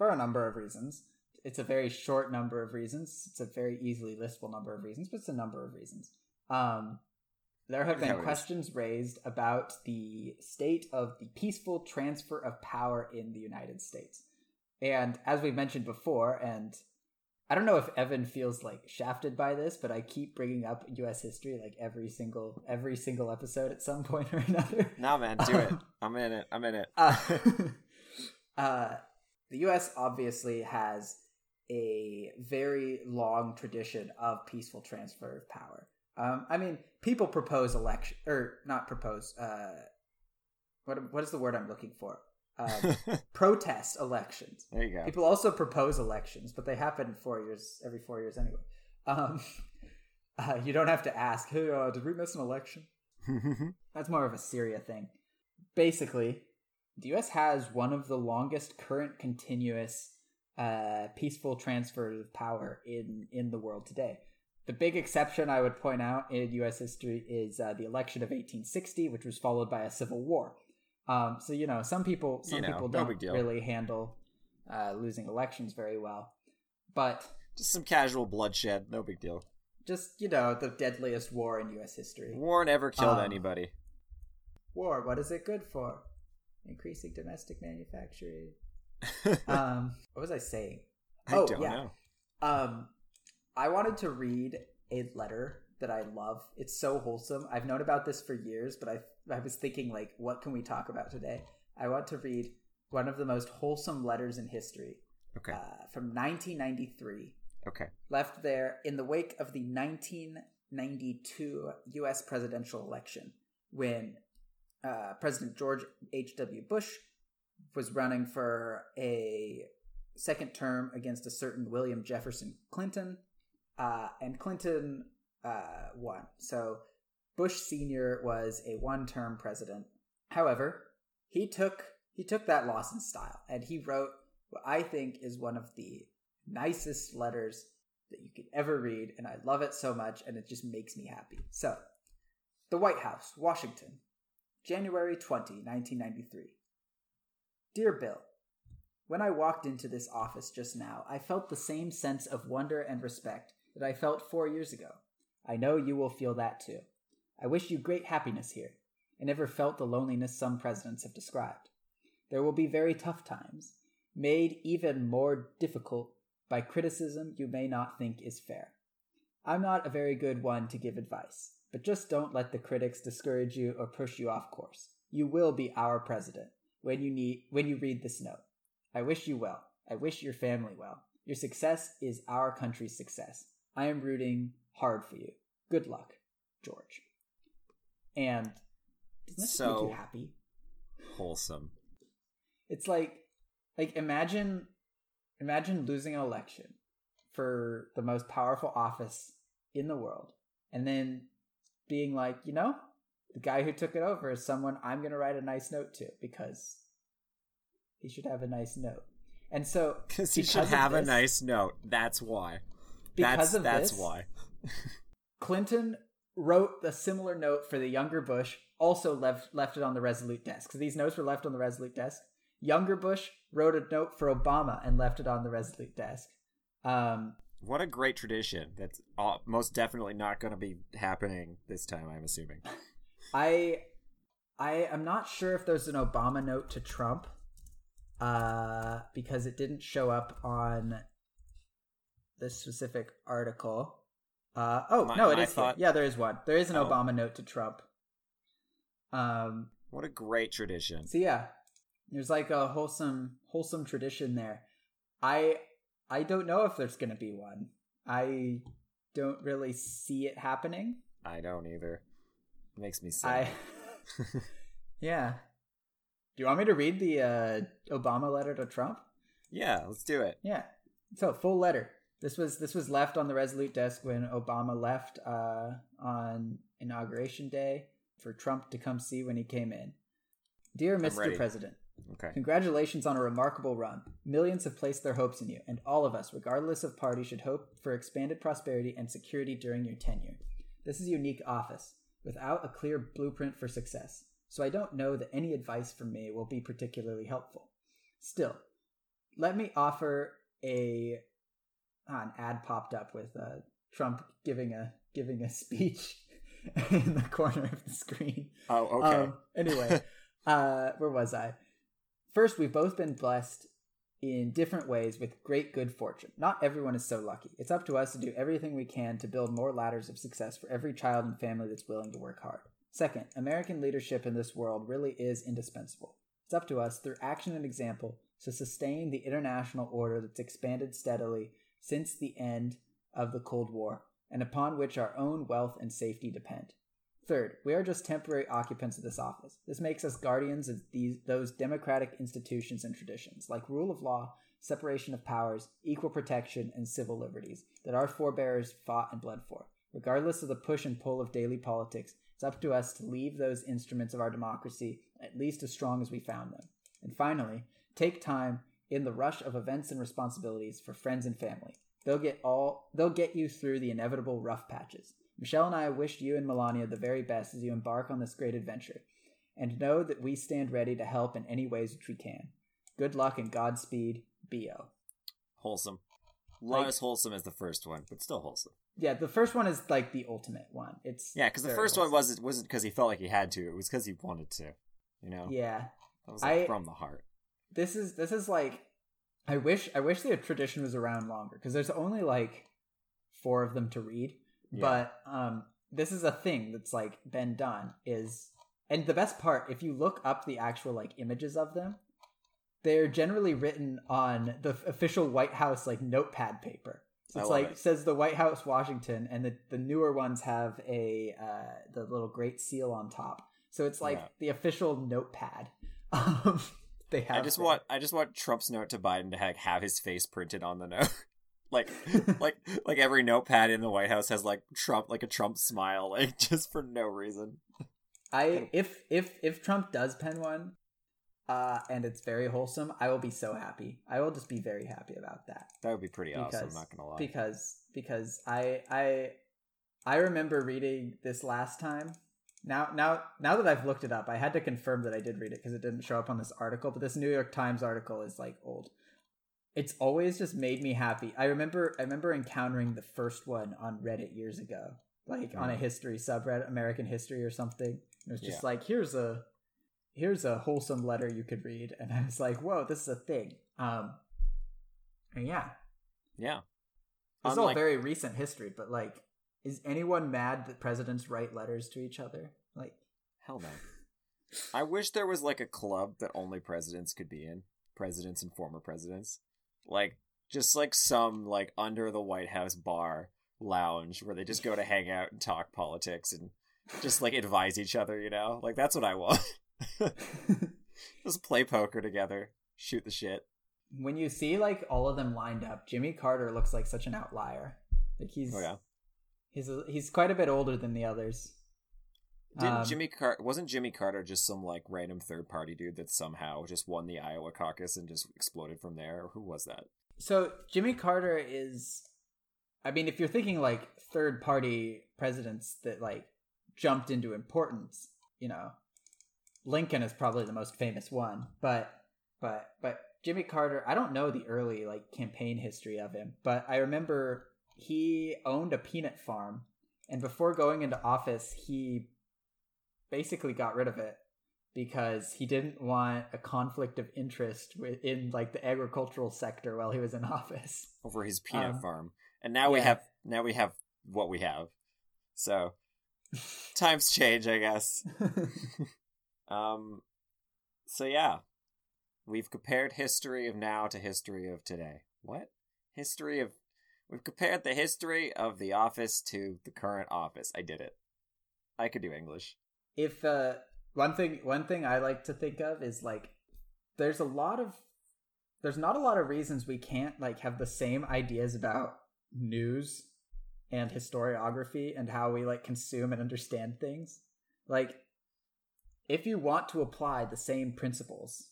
for a number of reasons. It's a very short number of reasons. It's a very easily listable number of reasons, but it's a number of reasons. Um, there have been questions raised about the state of the peaceful transfer of power in the United States. And as we've mentioned before, and I don't know if Evan feels like shafted by this, but I keep bringing up U.S. history like every single every single episode at some point or another. No, man, do it. I'm in it. I'm in it. Uh, uh, the U.S. obviously has a very long tradition of peaceful transfer of power. Um, I mean, people propose election or not propose. Uh, what what is the word I'm looking for? Um, protest elections. there you go. People also propose elections, but they happen four years every four years anyway. Um, uh, you don't have to ask, "Hey, uh, did we miss an election?" That's more of a Syria thing. Basically, the U.S. has one of the longest current continuous uh, peaceful transfers of power in in the world today. The big exception I would point out in U.S. history is uh, the election of 1860, which was followed by a civil war. Um, so you know, some people some You know, people don't deal. really handle uh, losing elections very well, but Just some casual bloodshed. No big deal. Just, you know, the deadliest war in US history. War never killed Um, anybody. War, what is it good for? Increasing domestic manufacturing. um, what was I saying? I oh, don't yeah. know. Um, I wanted to read a letter that I love. It's so wholesome. I've known about this for years, but I I was thinking like, what can we talk about today? I want to read one of the most wholesome letters in history Okay. uh, from 1993, okay. left there in the wake of the 1992 U.S. presidential election when uh, President George H.W. Bush was running for a second term against a certain William Jefferson Clinton, uh, and Clinton uh, won. So Bush Senior was a one-term president. However, he took he took that loss in style, and he wrote what I think is one of the nicest letters that you could ever read, and I love it so much, and it just makes me happy. So, the White House, Washington, January 20, 1993. Dear Bill, when I walked into this office just now, I felt the same sense of wonder and respect that I felt four years ago. I know you will feel that too. I wish you great happiness here. I never felt the loneliness some presidents have described. There will be very tough times, made even more difficult by criticism you may not think is fair. I'm not a very good one to give advice, but just don't let the critics discourage you or push you off course. You will be our president when you need when you read this note. I wish you well. I wish your family well. Your success is our country's success. I am rooting hard for you. Good luck, George. And doesn't this make So- you happy? Wholesome. It's like like imagine imagine losing an election for the most powerful office in the world and then being like, you know, the guy who took it over is someone I'm going to write a nice note to because he should have a nice note. And so Because he should have a nice note. That's why. because that's of that's this, why. Clinton wrote a similar note for the younger Bush, also left left it on the Resolute desk. So these notes were left on the Resolute desk. Younger Bush wrote a note for Obama and left it on the Resolute desk. Um, What a great tradition. That's all, most definitely not going to be happening this time. I'm assuming. I I am not sure if there's an Obama note to Trump, uh, because it didn't show up on this specific article. Uh, oh My- no, it is thought-. Yeah, there is one. There is an Oh. Obama note to Trump. Um, What a great tradition. So yeah, there's like a wholesome wholesome tradition there. I I don't know if there's gonna be one. I don't really see it happening. I don't either. It makes me sad. I yeah. Do you want me to read the uh, Obama letter to Trump? yeah, let's do it. Yeah. So full letter. This was this was left on the Resolute desk when Obama left uh, on inauguration day for Trump to come see when he came in. Dear Mr. President, Okay. Congratulations on a remarkable run. Millions have placed their hopes in you, and all of us, regardless of party, should hope for expanded prosperity and security during your tenure. This is a unique office, without a clear blueprint for success, so I don't know that any advice from me will be particularly helpful. Still, let me offer a an ad popped up with uh, Trump giving a giving a speech in the corner of the screen. Oh, okay. Um, anyway, uh, where was I? First, we've both been blessed in different ways with great good fortune. Not everyone is so lucky. It's up to us to do everything we can to build more ladders of success for every child and family that's willing to work hard. Second, American leadership in this world really is indispensable. It's up to us, through action and example, to sustain the international order that's expanded steadily since the end of the Cold War, and upon which our own wealth and safety depend. Third, we are just temporary occupants of this office. This makes us guardians of these those democratic institutions and traditions, like rule of law, separation of powers, equal protection, and civil liberties that our forebears fought and bled for. Regardless of the push and pull of daily politics, it's up to us to leave those instruments of our democracy at least as strong as we found them. And finally, take time in the rush of events and responsibilities for friends and family. They'll get all they'll get you through the inevitable rough patches. Michelle and I wish you and Melania the very best as you embark on this great adventure, and know that we stand ready to help in any ways which we can. Good luck and Godspeed, B.O. Wholesome. Not Like- as wholesome as the first one, but still wholesome. Yeah, the first one is like the ultimate one. It's Yeah, because the first one wasn't wasn't because he felt like he had to. It was because he wanted to. You know, Yeah, that was like I- from the heart. This is this is like I wish I wish the tradition was around longer because there's only like four of them to read. Yeah. But um, this is a thing that's like been done is, and the best part, if you look up the actual like images of them, they're generally written on the official White House like notepad paper. So it's like it. says the White House, Washington, and the the newer ones have a uh, the little Great Seal on top. So it's like Yeah. the official notepad. Um, they have. I just there. want I just want Trump's note to Biden to ha- have his face printed on the note. like like like every notepad in the White House has like Trump like a Trump smile like just for no reason. I if if if Trump does pen one, uh, and it's very wholesome, I will be so happy. I will just be very happy about that That would be pretty awesome, I'm Because- not to lie. because because I I I remember reading this last time. Now now now that I've looked it up, I had to confirm that I did read it because it didn't show up on this article. But this New York Times article is like old. It's always just made me happy. I remember I remember encountering the first one on Reddit years ago, like on a Mhm. history subreddit, American history or something. It was just Yeah. like here's a here's a wholesome letter you could read, and I was like, whoa, this is a thing. Um, and yeah, yeah. this is all very recent history, but like, is anyone mad that presidents write letters to each other? Like, Hell no. I wish there was like a club that only presidents could be in. Presidents and former presidents. Like just like some like under the White House bar lounge where they just go to hang out and talk politics and just like advise each other, you know? Like that's what I want. just play poker together, shoot the shit. when you see like all of them lined up, Jimmy Carter looks like such an outlier. Like he's Oh yeah. He's a, he's quite a bit older than the others. Didn't Um, Jimmy Carter wasn't Jimmy Carter just some like random third party dude that somehow just won the Iowa caucus and just exploded from there? Who was that? So Jimmy Carter is, I mean, if you're thinking like third party presidents that like jumped into importance, you know, Lincoln is probably the most famous one, but but but Jimmy Carter, I don't know the early like campaign history of him, but I remember he owned a peanut farm, and before going into office, he basically got rid of it because he didn't want a conflict of interest wi- in like the agricultural sector while he was in office. over his peanut Um, farm. And now we have now we have what we have. So times change, I guess. Um so yeah. We've compared history of now to history of today. What? History of We've compared the history of the office to the current office. I did it. I could do English. if uh one thing one thing I like to think of is like there's a lot of there's not a lot of reasons we can't like have the same ideas about news and historiography and how we like consume and understand things. Like if you want to apply the same principles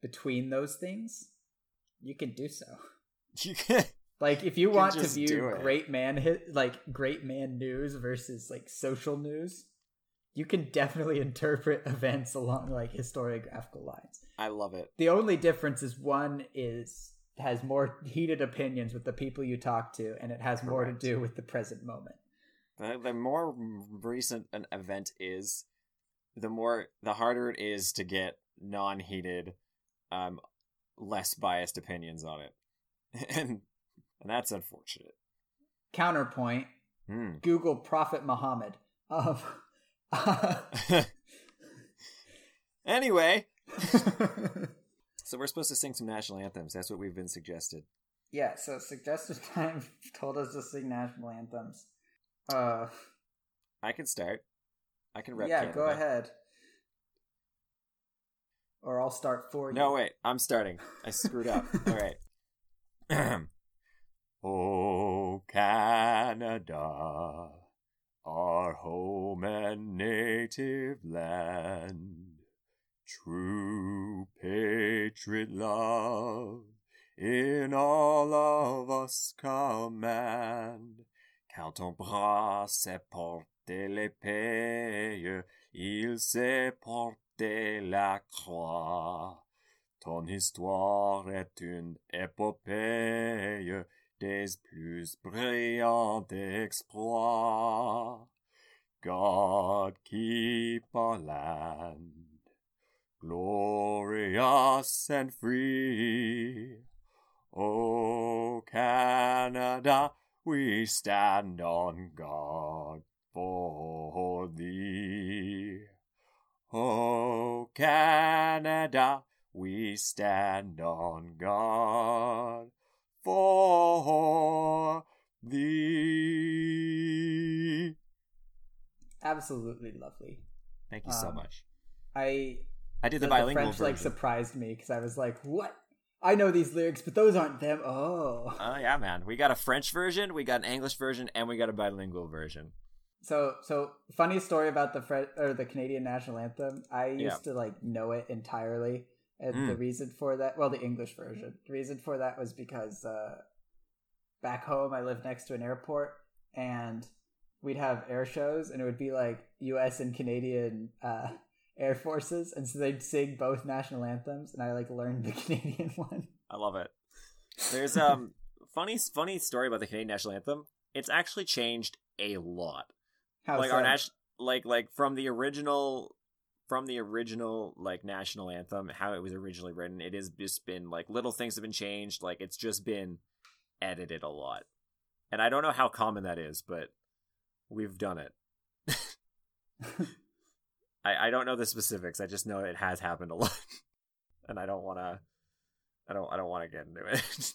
between those things, you can do so. You can Like if you can want to view great man hit like great man news versus like social news, you can definitely interpret events along like historiographical lines. I love it. The only difference is one is has more heated opinions with the people you talk to, and it has more to do with the present moment. The, the more recent an event is, the more the harder it is to get non-heated, um, less biased opinions on it, and and that's unfortunate. Counterpoint: Hmm. Google Prophet Muhammad. Um, Anyway, so we're supposed to sing some national anthems. That's what we've been suggested. yeah. So suggested time told us to sing national anthems. Uh. I can start. I can rep. yeah, Canada. go ahead. Or I'll start for you. No, wait. I'm starting. I screwed up. All right. oh, Canada, our home and native land, true patriot love in all of us command. Car ton bras s'est porté l'épée, il s'est porté la croix. Ton histoire est une épopée, des plus brillants exploits. God keep our land glorious and free. O Canada, we stand on guard for thee. O Canada, we stand on guard for thee. Absolutely lovely. Thank you so Um, much. I I did the, the, bilingual French like surprised me because I was like, "What? I know these lyrics, but those aren't them." Oh, Oh yeah, man. We got a French version, we got an English version, and we got a bilingual version. so so funny story about the Fre- or the Canadian national anthem. I used Yeah. to like know it entirely, and Mm. the reason for that, well, the English version. The reason for that was because uh, back home I lived next to an airport, and we'd have air shows, and it would be like U.S. and Canadian. Uh, Air forces, and so they'd sing both national anthems, and I like learned the Canadian one. I love it. There's um funny funny story about the Canadian national anthem. It's actually changed a lot. How like so? our national like like from the original from the original like national anthem how it was originally written it has just been like little things have been changed like it's just been edited a lot. And i don't know how common that is but we've done it. I, I don't know the specifics i just know it has happened a lot. And i don't want to i don't i don't want to get into it.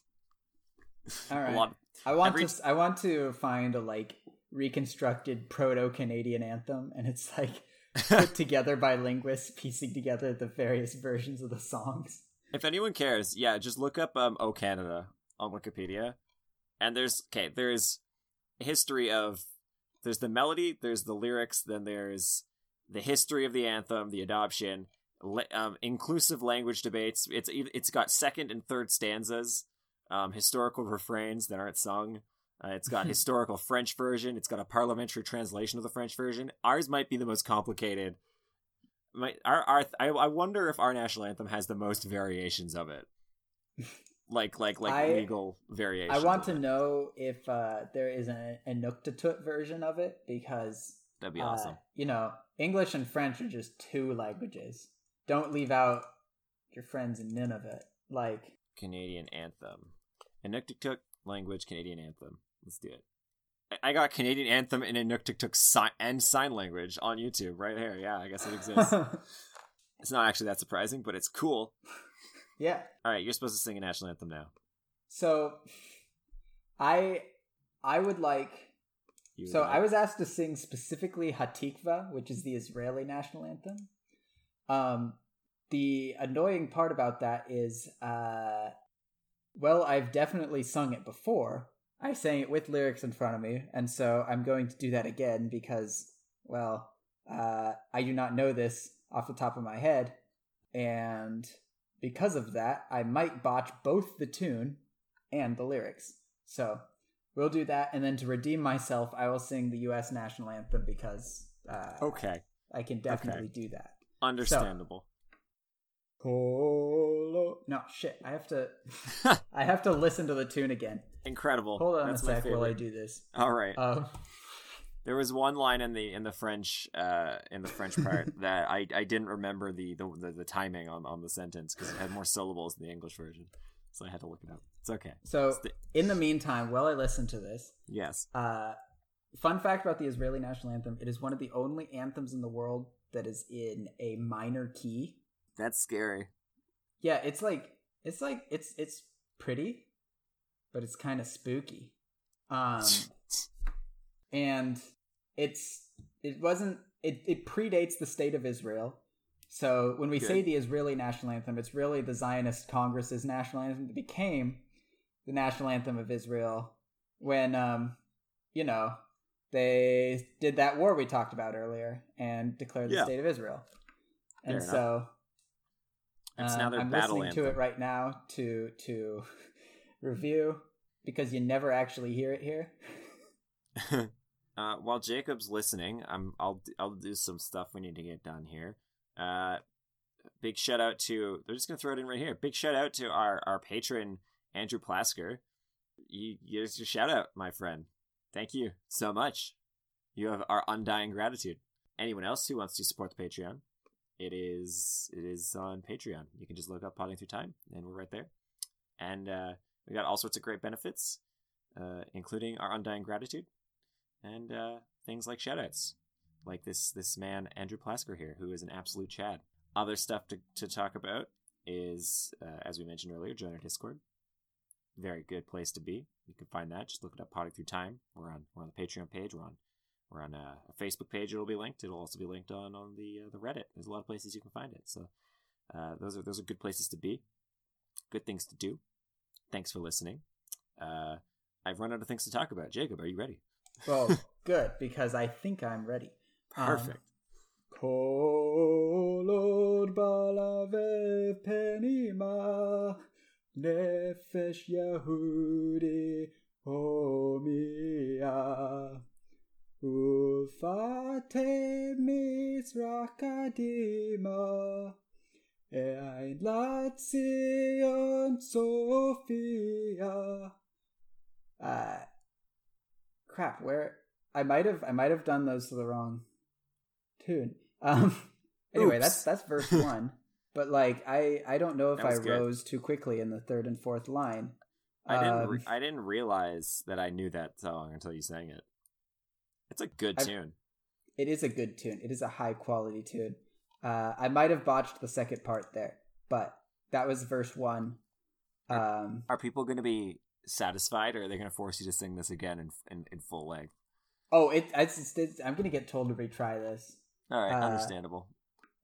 All right. lot I want Every- to I want to find a like reconstructed proto Canadian anthem and it's like put together by linguists piecing together the various versions of the songs. If anyone cares, yeah, just look up um "O Canada" on Wikipedia, and there's okay, there's history of there's the melody, there's the lyrics, then there's the history of the anthem, the adoption, um, inclusive language debates. It's it's got second and third stanzas, um, historical refrains that aren't sung. Uh, it's got historical French version. It's got a parliamentary translation of the French version. Ours might be the most complicated. My our our I, I wonder if our national anthem has the most variations of it, like like like I- legal variations. I want to it. know if uh, there is an Inuktitut version of it because That'd be uh, awesome. you know English and French are just two languages. Don't leave out your friends in Nunavut. Like Canadian anthem, Inuktitut language Canadian anthem. Let's do it. I- got Canadian anthem in Inuktitut sign and sign language on YouTube right here. Yeah, I guess it exists. it's not actually that surprising, but it's cool. yeah. All right, you're supposed to sing a national anthem now. So I I would like You so would I was asked to sing specifically Hatikva, which is the Israeli national anthem. Um the annoying part about that is uh well, I've definitely sung it before. I sang it with lyrics in front of me, and so I'm going to do that again because well, uh I do not know this off the top of my head and because of that, I might botch both the tune and the lyrics. So we'll do that, and then to redeem myself, I will sing the U.S. national anthem because uh, okay. I can definitely do that. Understandable. Colo- No shit, I have to. I have to listen to the tune again. Incredible. Hold on That's a sec while I do this. All right. Um, There was one line in the in the French uh in the French part that I I didn't remember the the the, the timing on on the sentence because it had more syllables in the English version, so I had to look it up. It's okay. so It's the- in the meantime, while I listen to this, yes. Uh, fun fact about the Israeli national anthem: it is one of the only anthems in the world that is in a minor key. That's scary. Yeah, it's like it's like it's it's pretty, but it's kind of spooky. Um, and it's it wasn't it it predates the state of Israel. So when we say the Israeli national anthem, it's really the Zionist Congress's national anthem that became the national anthem of Israel when um you know they did that war we talked about earlier and declared the Yeah. state of Israel. And Fair so It's now their I'm battle listening anthem. to it right now to to review because you never actually hear it here. uh, while Jacob's listening, I'm I'll I'll do some stuff we need to get done here. Uh, big shout out to they're just gonna throw it in right here. Big shout out to our our patron Andrew Plasker. you, here's your shout out, my friend. Thank you so much. You have our undying gratitude. Anyone else who wants to support the Patreon, it is it is on Patreon. You can just look up Potting Through Time, and we're right there. And uh, we got all sorts of great benefits, uh, including our undying gratitude, and uh, things like shoutouts, like this this man Andrew Plasker here, who is an absolute chad. Other stuff to, to talk about is, uh, as we mentioned earlier, join our Discord. Very good place to be. You can find that. Just look it up, Potting Through Time. We're on we're on the Patreon page. We're on we're on a, a Facebook page. It'll be linked. It'll also be linked on on the uh, the Reddit. There's a lot of places you can find it. So uh, those are those are good places to be. Good things to do. Thanks for listening. Uh, I've run out of things to talk about. Jacob, are you ready? Well, good because I think I'm ready. Perfect. Um, Kolod balave penima nefesh Yehudi homia ufate misrakadima ein Latzion Sophia. Uh, crap. Where I might have I might have done those to the wrong tune. Um. Anyway, Oops. that's that's verse one. But like I I don't know if I good. rose too quickly in the third and fourth line. I didn't. Um, Re- I didn't realize that I knew that song until you sang it. It's a good I've- tune. It is a good tune. It is a high quality tune. Uh, I might have botched the second part there, but that was verse one. Um, Are people going to be satisfied, or are they going to force you to sing this again in in, in full length? oh, it, it's, it's, I'm gonna get told to retry this. All right, Uh, understandable.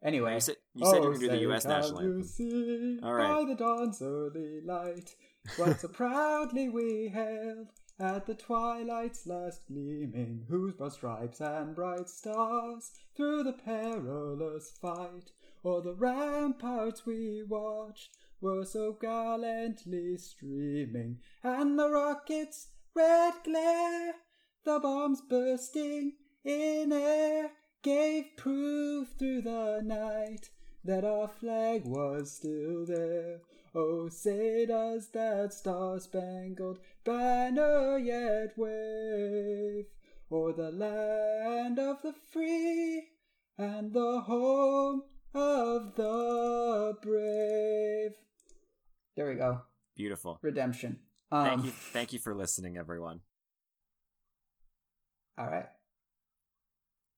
Anyway, You said you said you Oh, were going to do the U.S. national you anthem. see All right. By the dawn's early light, what so proudly we hailed at the twilight's last gleaming, whose broad stripes and bright stars through the perilous fight o'er the ramparts we watched were so gallantly streaming, and the rockets' red glare, the bombs bursting in air, gave proof through the night that our flag was still there. Oh, say does that star-spangled banner yet wave o'er the land of the free and the home of the brave? There we go. Beautiful. Redemption. Um, Thank you. Thank you for listening, everyone. All right.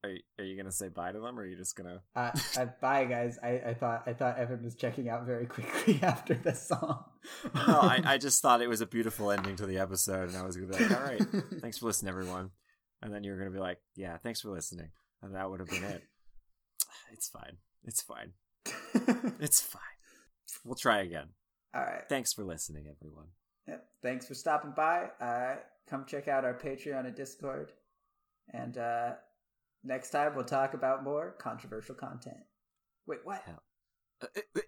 Are you, are you going to say bye to them, or are you just going to? Uh, uh, bye, guys. I, I thought I thought Evan was checking out very quickly after this song. No, I, I just thought it was a beautiful ending to the episode, and I was going to be like, all right, thanks for listening, everyone. And then you were going to be like, yeah, thanks for listening, and that would have been it. It's fine. It's fine. It's fine. We'll try again. All right. Thanks for listening, everyone. Yep. Thanks for stopping by. Uh, come check out our Patreon and Discord. And uh, next time we'll talk about more controversial content. Wait, what? Uh, uh, uh,